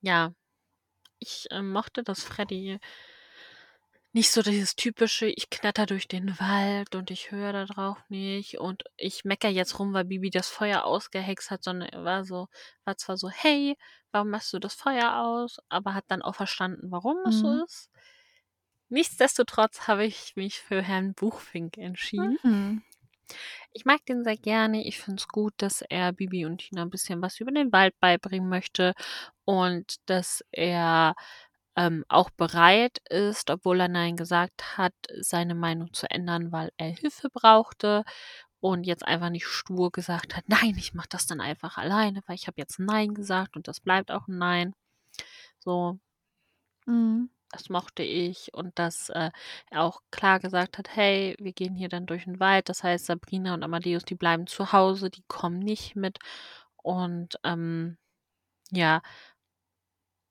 ja, ich äh, mochte, dass Freddy nicht so dieses typische, ich knatter durch den Wald und ich höre da drauf nicht und ich mecker jetzt rum, weil Bibi das Feuer ausgehext hat, sondern er war so, war zwar so, hey, warum machst du das Feuer aus? Aber hat dann auch verstanden, warum es so Mhm. ist. Nichtsdestotrotz habe ich mich für Herrn Buchfink entschieden. Mhm. Ich mag den sehr gerne. Ich finde es gut, dass er Bibi und Tina ein bisschen was über den Wald beibringen möchte und dass er ähm, auch bereit ist, obwohl er Nein gesagt hat, seine Meinung zu ändern, weil er Hilfe brauchte und jetzt einfach nicht stur gesagt hat, nein, ich mache das dann einfach alleine, weil ich habe jetzt Nein gesagt und das bleibt auch ein Nein. So, Mhm. Das mochte ich und dass äh, er auch klar gesagt hat, hey, wir gehen hier dann durch den Wald. Das heißt, Sabrina und Amadeus, die bleiben zu Hause, die kommen nicht mit. Und ähm, ja,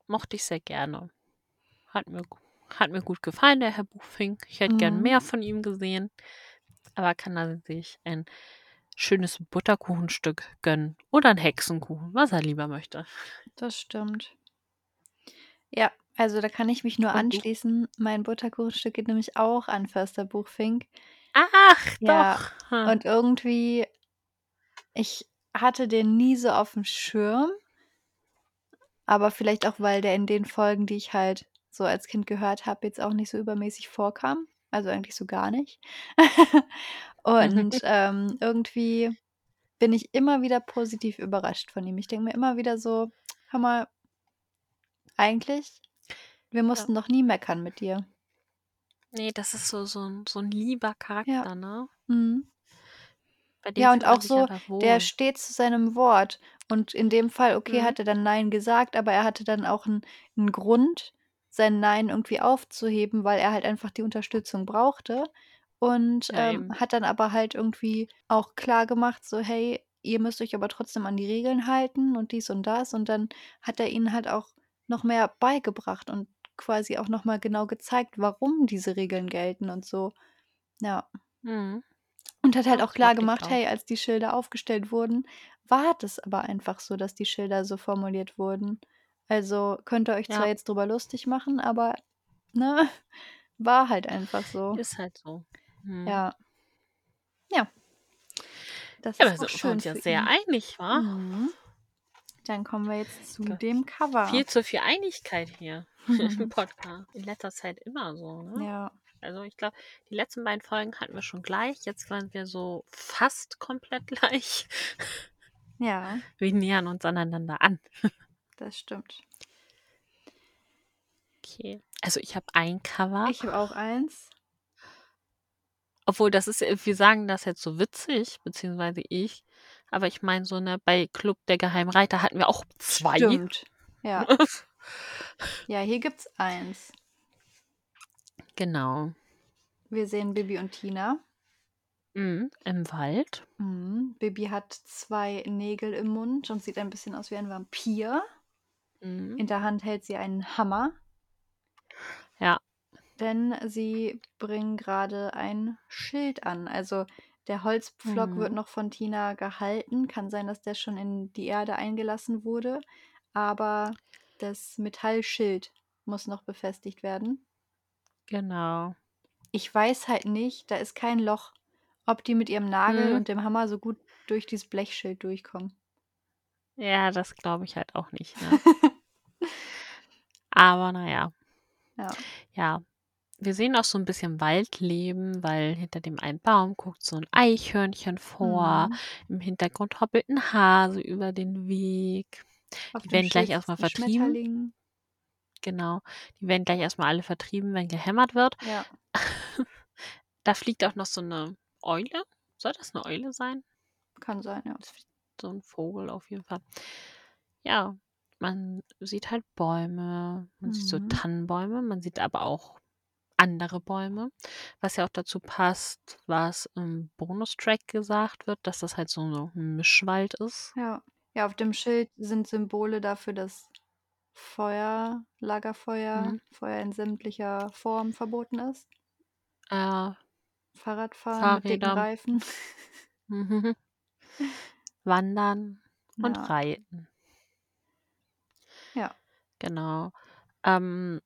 mochte ich sehr gerne. Hat mir, hat mir gut gefallen, der Herr Buchfink. Ich hätte gern Mhm. mehr von ihm gesehen. Aber kann er sich ein schönes Butterkuchenstück gönnen oder ein Hexenkuchen, was er lieber möchte. Das stimmt. Ja, also da kann ich mich nur Und du? anschließen. Mein Butterkuchenstück geht nämlich auch an Förster Buchfink. Ach, Ja, doch. Hm. und irgendwie, ich hatte den nie so auf dem Schirm, aber vielleicht auch, weil der in den Folgen, die ich halt so als Kind gehört habe, jetzt auch nicht so übermäßig vorkam. Also eigentlich so gar nicht. und ähm, irgendwie bin ich immer wieder positiv überrascht von ihm. Ich denke mir immer wieder so, hör mal, eigentlich, wir Ja. mussten doch nie meckern mit dir. Nee, das ist so, so, ein, so ein lieber Charakter, ne? Mhm. Bei dem Ja, und auch so, der steht zu seinem Wort. Und in dem Fall, okay, Mhm. hat er dann Nein gesagt, aber er hatte dann auch einen, einen Grund, sein Nein irgendwie aufzuheben, weil er halt einfach die Unterstützung brauchte. Und Ja, ähm, hat dann aber halt irgendwie auch klar gemacht, so, hey, ihr müsst euch aber trotzdem an die Regeln halten und dies und das. Und dann hat er ihnen halt auch noch mehr beigebracht und quasi auch nochmal genau gezeigt, warum diese Regeln gelten und so. Ja. Mhm. Und hat halt auch klar gemacht, auch. hey, als die Schilder aufgestellt wurden, war das aber einfach so, dass die Schilder so formuliert wurden. Also könnt ihr euch zwar Ja, jetzt drüber lustig machen, aber ne, war halt einfach so. ist halt so. Mhm. Ja. Ja, das Ja, ist aber auch sind wir schön uns ja für sehr ihn. einig, wa? Mhm. Dann kommen wir jetzt zu dem Cover. Viel zu viel Einigkeit hier im Podcast. In letzter Zeit immer so, ne? ja. Also ich glaube, die letzten beiden Folgen hatten wir schon gleich. Jetzt waren wir so fast komplett gleich. Ja, Wir nähern uns aneinander an. das stimmt. Okay. Also ich habe ein Cover. Ich habe auch eins. Obwohl, das ist, wir sagen das jetzt so witzig, beziehungsweise ich. Aber ich meine, so, ne, bei Club der Geheimreiter hatten wir auch zwei. Stimmt. Ja. Ja, hier gibt's eins. genau. Wir sehen Bibi und Tina. Mhm, Im Wald. Mhm. Bibi hat zwei Nägel im Mund und sieht ein bisschen aus wie ein Vampir. Mhm. In der Hand hält sie einen Hammer, Ja. denn sie bringen gerade ein Schild an. Also der Holzpflock wird Mhm. noch von Tina gehalten. Kann sein, dass der schon in die Erde eingelassen wurde. Aber das Metallschild muss noch befestigt werden. Genau. Ich weiß halt nicht, da ist kein Loch, ob die mit ihrem Nagel Mhm. und dem Hammer so gut durch dieses Blechschild durchkommen. Ja, das glaube ich halt auch nicht. Ne? Aber naja. Ja. Ja. Wir sehen auch so ein bisschen Waldleben, weil hinter dem einen Baum guckt so ein Eichhörnchen vor. Mhm. Im Hintergrund hoppelt ein Hase über den Weg. Auf Die werden gleich erstmal vertrieben. Genau. Die werden gleich erstmal alle vertrieben, wenn gehämmert wird. Ja. Da fliegt auch noch so eine Eule. Soll das eine Eule sein? Kann sein, ja. So ein Vogel auf jeden Fall. Ja, man sieht halt Bäume, man sieht so Mhm. Tannenbäume, man sieht aber auch andere Bäume, was ja auch dazu passt, was im Bonustrack gesagt wird, dass das halt so ein Mischwald ist. Ja. Ja, auf dem Schild sind Symbole dafür, dass Feuer, Lagerfeuer, Mhm. Feuer in sämtlicher Form verboten ist. Äh, Fahrradfahren mit dicken Fahrräder. Reifen. mhm. Wandern und Ja. Reiten. Ja. Genau. Ähm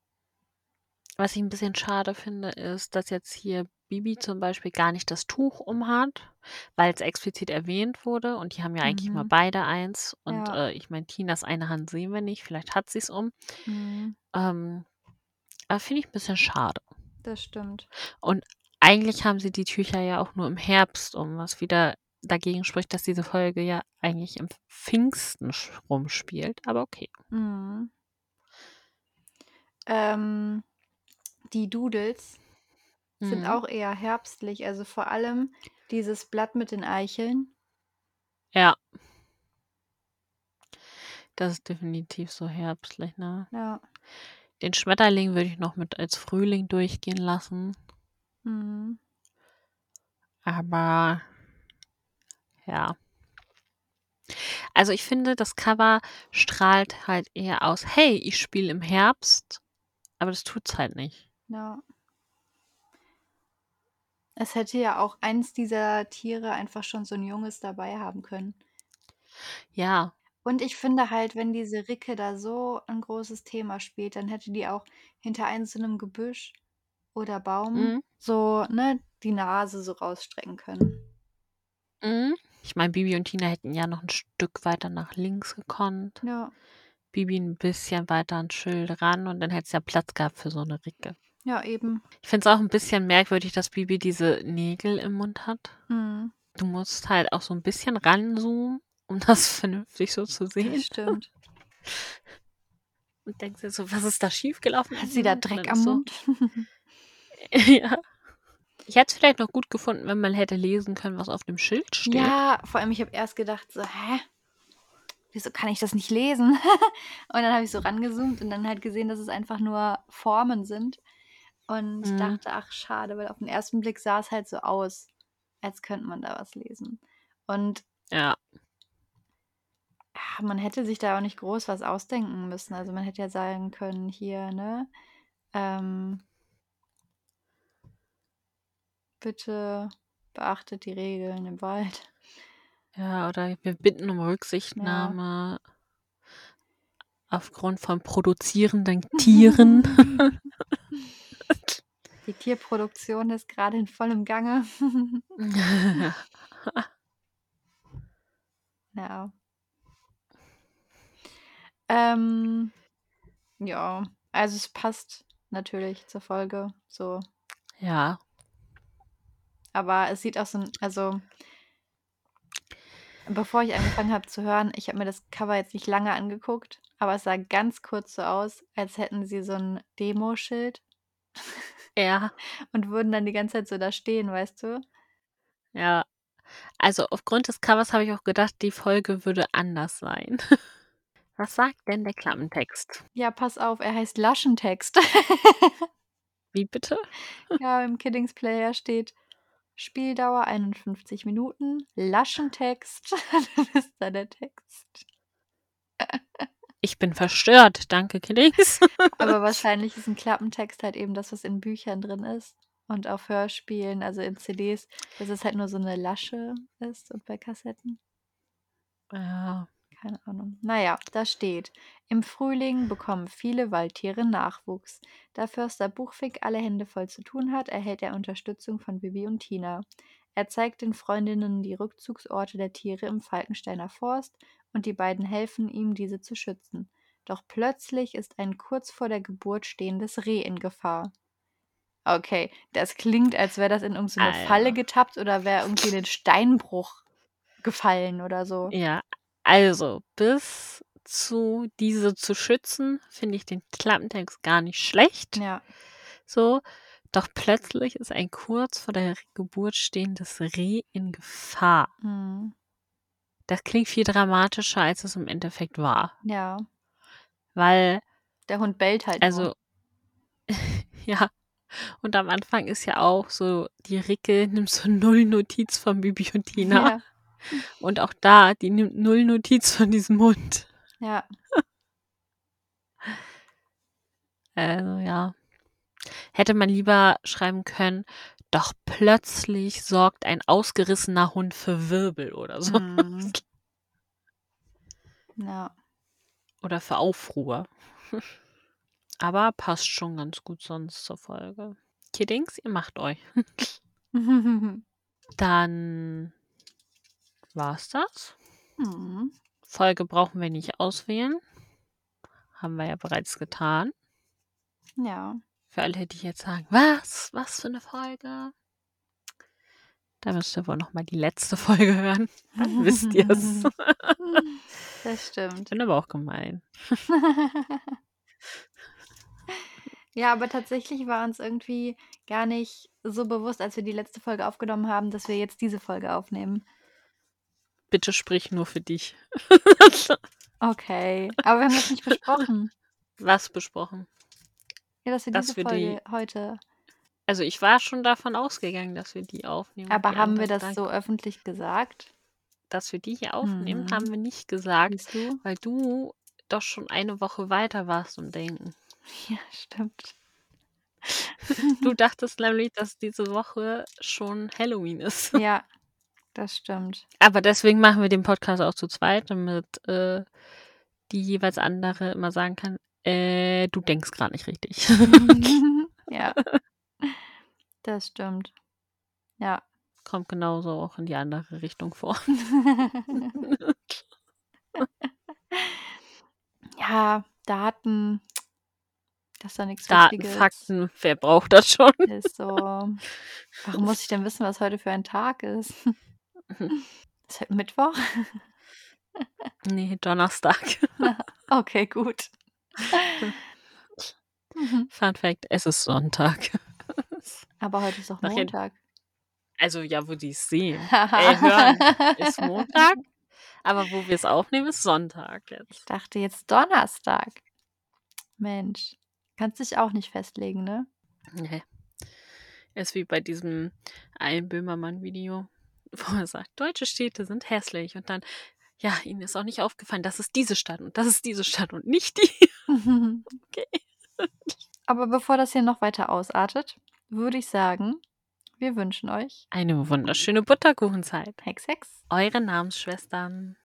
was ich 'n bisschen schade finde, ist, dass jetzt hier Bibi zum Beispiel gar nicht das Tuch umhat, weil's explizit erwähnt wurde und die haben ja eigentlich Mhm. beide eins und, Ja. äh, ich meine, Tinas eine Hand sehen wir nicht, vielleicht hat sie's um. Mhm. Ähm, aber finde ich 'n bisschen schade. Das stimmt. Und eigentlich haben sie die Tücher ja auch nur im Herbst um, was wieder dagegen spricht, dass diese Folge ja eigentlich im Pfingsten rumspielt, aber okay. Mhm. Ähm, die Doodles sind Mhm. auch eher herbstlich, also vor allem dieses Blatt mit den Eicheln. Ja. Das ist definitiv so herbstlich, ne? Ja. Den Schmetterling würde ich noch mit als Frühling durchgehen lassen. Mhm. Aber ja. Also, ich finde, das Cover strahlt halt eher aus: „Hey, ich spiele im Herbst“, aber das tut's halt nicht. Ja. Es hätte ja auch eins dieser Tiere einfach schon so 'n Junges dabei haben können. Ja. Und ich finde halt, wenn diese Ricke da so 'n großes Thema spielt, dann hätte die auch hinter einem so 'nem Gebüsch oder Baum Mhm. so, ne, die Nase so rausstrecken können. Mhm. Ich meine, Bibi und Tina hätten ja noch 'n Stück weiter nach links gekonnt. Ja. Bibi 'n bisschen weiter ans Schild ran und dann hätt's ja Platz gehabt für so 'ne Ricke. Ja, eben. Ich finde es auch 'n bisschen merkwürdig, dass Bibi diese Nägel im Mund hat. Mhm. Du musst halt auch so 'n bisschen ranzoomen, um das vernünftig so zu sehen. Das stimmt. Und denkst dir so: „Was ist da schiefgelaufen Hat sie da Mund?“ Und dann Dreck am so Mund? Ja. Ich hätte es vielleicht noch gut gefunden, wenn man hätte lesen können, was auf dem Schild steht. Ja, vor allem, ich habe erst gedacht so: „Hä? Wieso kann ich das nicht lesen?“ Und dann habe ich so rangezoomt und dann halt gesehen, dass es einfach nur Formen sind und Mhm. dachte: „Ach, schade“, weil auf 'n ersten Blick sah's halt so aus, als könnte man da was lesen. Und Ja. ah, man hätte sich da auch nicht groß was ausdenken müssen. Also, man hätte ja sagen können hier, ne, ähm „Bitte beachtet die Regeln im Wald.“ Ja, oder wir bitten um Ja. Rücksichtnahme aufgrund von produzierenden Tieren. Die Tierproduktion ist grade in vollem Gange. Ja. Ähm, ja, also, es passt natürlich zur Folge so. Ja. Aber es sieht auch so also bevor ich angefangen habe zu hören ich habe mir das Cover jetzt nicht lange angeguckt, aber es sah ganz kurz so aus, als hätten sie so 'n Demoschild Ja. und würden dann die ganze Zeit so da stehen, weißt du? Ja. Also, aufgrund des Covers habe ich auch gedacht, die Folge würde anders sein. Was sagt denn der Klappentext? Ja, pass auf, er heißt Laschentext. Wie bitte? Ja, im Kiddings Player steht: „Spieldauer 51 Minuten, Laschentext.“ Das ist da der Text. Ich bin verstört. Danke, Kiddings. Aber wahrscheinlich ist 'n Klappentext halt eben das, was in Büchern drin ist und auf Hörspielen, also, in CDs, dass es halt nur so 'ne Lasche ist und bei Kassetten. Ja. Keine Ahnung. Na ja, da steht: „Im Frühling bekommen viele Waldtiere Nachwuchs. Da Förster Buchfink alle Hände voll zu tun hat, erhält er Unterstützung von Bibi und Tina. Er zeigt den Freundinnen die Rückzugsorte der Tiere im Falkensteiner Forst und die beiden helfen ihm, diese zu schützen. Doch plötzlich ist ein kurz vor der Geburt stehendes Reh in Gefahr.“ Okay, das klingt, als wäre das in irgend so 'ne Falle getappt oder wäre irgendwie in den Steinbruch gefallen oder so. Ja, also, bis zu „diese zu schützen“, finde ich den Klappentext gar nicht schlecht. Ja. So, doch plötzlich ist ein kurz vor der Geburt stehendes Reh in Gefahr. Mhm. Das klingt viel dramatischer, als es im Endeffekt war. Ja. Weil Der Hund bellt halt also ja, und am Anfang ist ja auch so, die Ricke nimmt so null Notiz von Bibi und Tina. Ja. Und auch da, die nimmt null Notiz von diesem Hund. Ja. Also, ja. Hätte man lieber schreiben können: Doch plötzlich sorgt ein ausgerissener Hund für Wirbel oder so. Mhm. Ja. Oder für Aufruhr. Aber passt schon ganz gut sonst zur Folge. Kiddings, ihr macht euch. Dann war's das. Mhm. Folge brauchen wir nicht auswählen. Haben wir ja bereits getan. Ja. Für alle, die jetzt sagen, was? Was für eine Folge? Da müsst ihr wohl noch mal die letzte Folge hören. Dann wisst ihr es. Das stimmt. Bin aber auch gemein. Ja, aber tatsächlich war uns irgendwie gar nicht so bewusst, als wir die letzte Folge aufgenommen haben, dass wir jetzt diese Folge aufnehmen. Bitte sprich nur für dich. Okay, aber wir haben das nicht besprochen. Was besprochen? Ja, dass wir Dass diese wir die- Folge heute. Also ich war schon davon ausgegangen, dass wir die aufnehmen. Aber Die haben wir das so öffentlich gesagt? Dass wir die hier aufnehmen, Mhm. haben wir nicht gesagt, du? weil du doch schon eine Woche weiter warst im Denken. Ja, stimmt. Du dachtest nämlich, dass diese Woche schon Halloween ist. Ja, das stimmt. Aber deswegen machen wir den Podcast auch zu zweit, damit äh, die jeweils andere immer sagen kann, äh, du denkst gerade nicht richtig. ja, das stimmt. Ja. Kommt genauso auch in die andere Richtung vor. ja, Daten, das ist doch nichts Daten, Wichtiges. Fakten, wer braucht das schon? Ist so. Warum muss ich denn wissen, was heute für ein Tag ist? Ist heute Mittwoch? Nee, Donnerstag. Okay, gut. Mhm. Fun Fact, es ist Sonntag. Aber heute ist doch Nachher- Montag. Also ja, wo die es sehen. Äh, hören ist Montag, aber wo wir es aufnehmen, ist Sonntag Ich jetzt. dachte jetzt Donnerstag. Mensch, kannst dich auch nicht festlegen, ne? Nee. Ist wie bei diesem einen Böhmermann-Video, wo er sagt, deutsche Städte sind hässlich und dann, ja, ihnen ist auch nicht aufgefallen, das ist diese Stadt und das ist diese Stadt und nicht die. Okay. Aber bevor das hier noch weiter ausartet, würde ich sagen, wir wünschen euch Eine wunderschöne Butterkuchenzeit. Hex Hex. Eure Namensschwestern.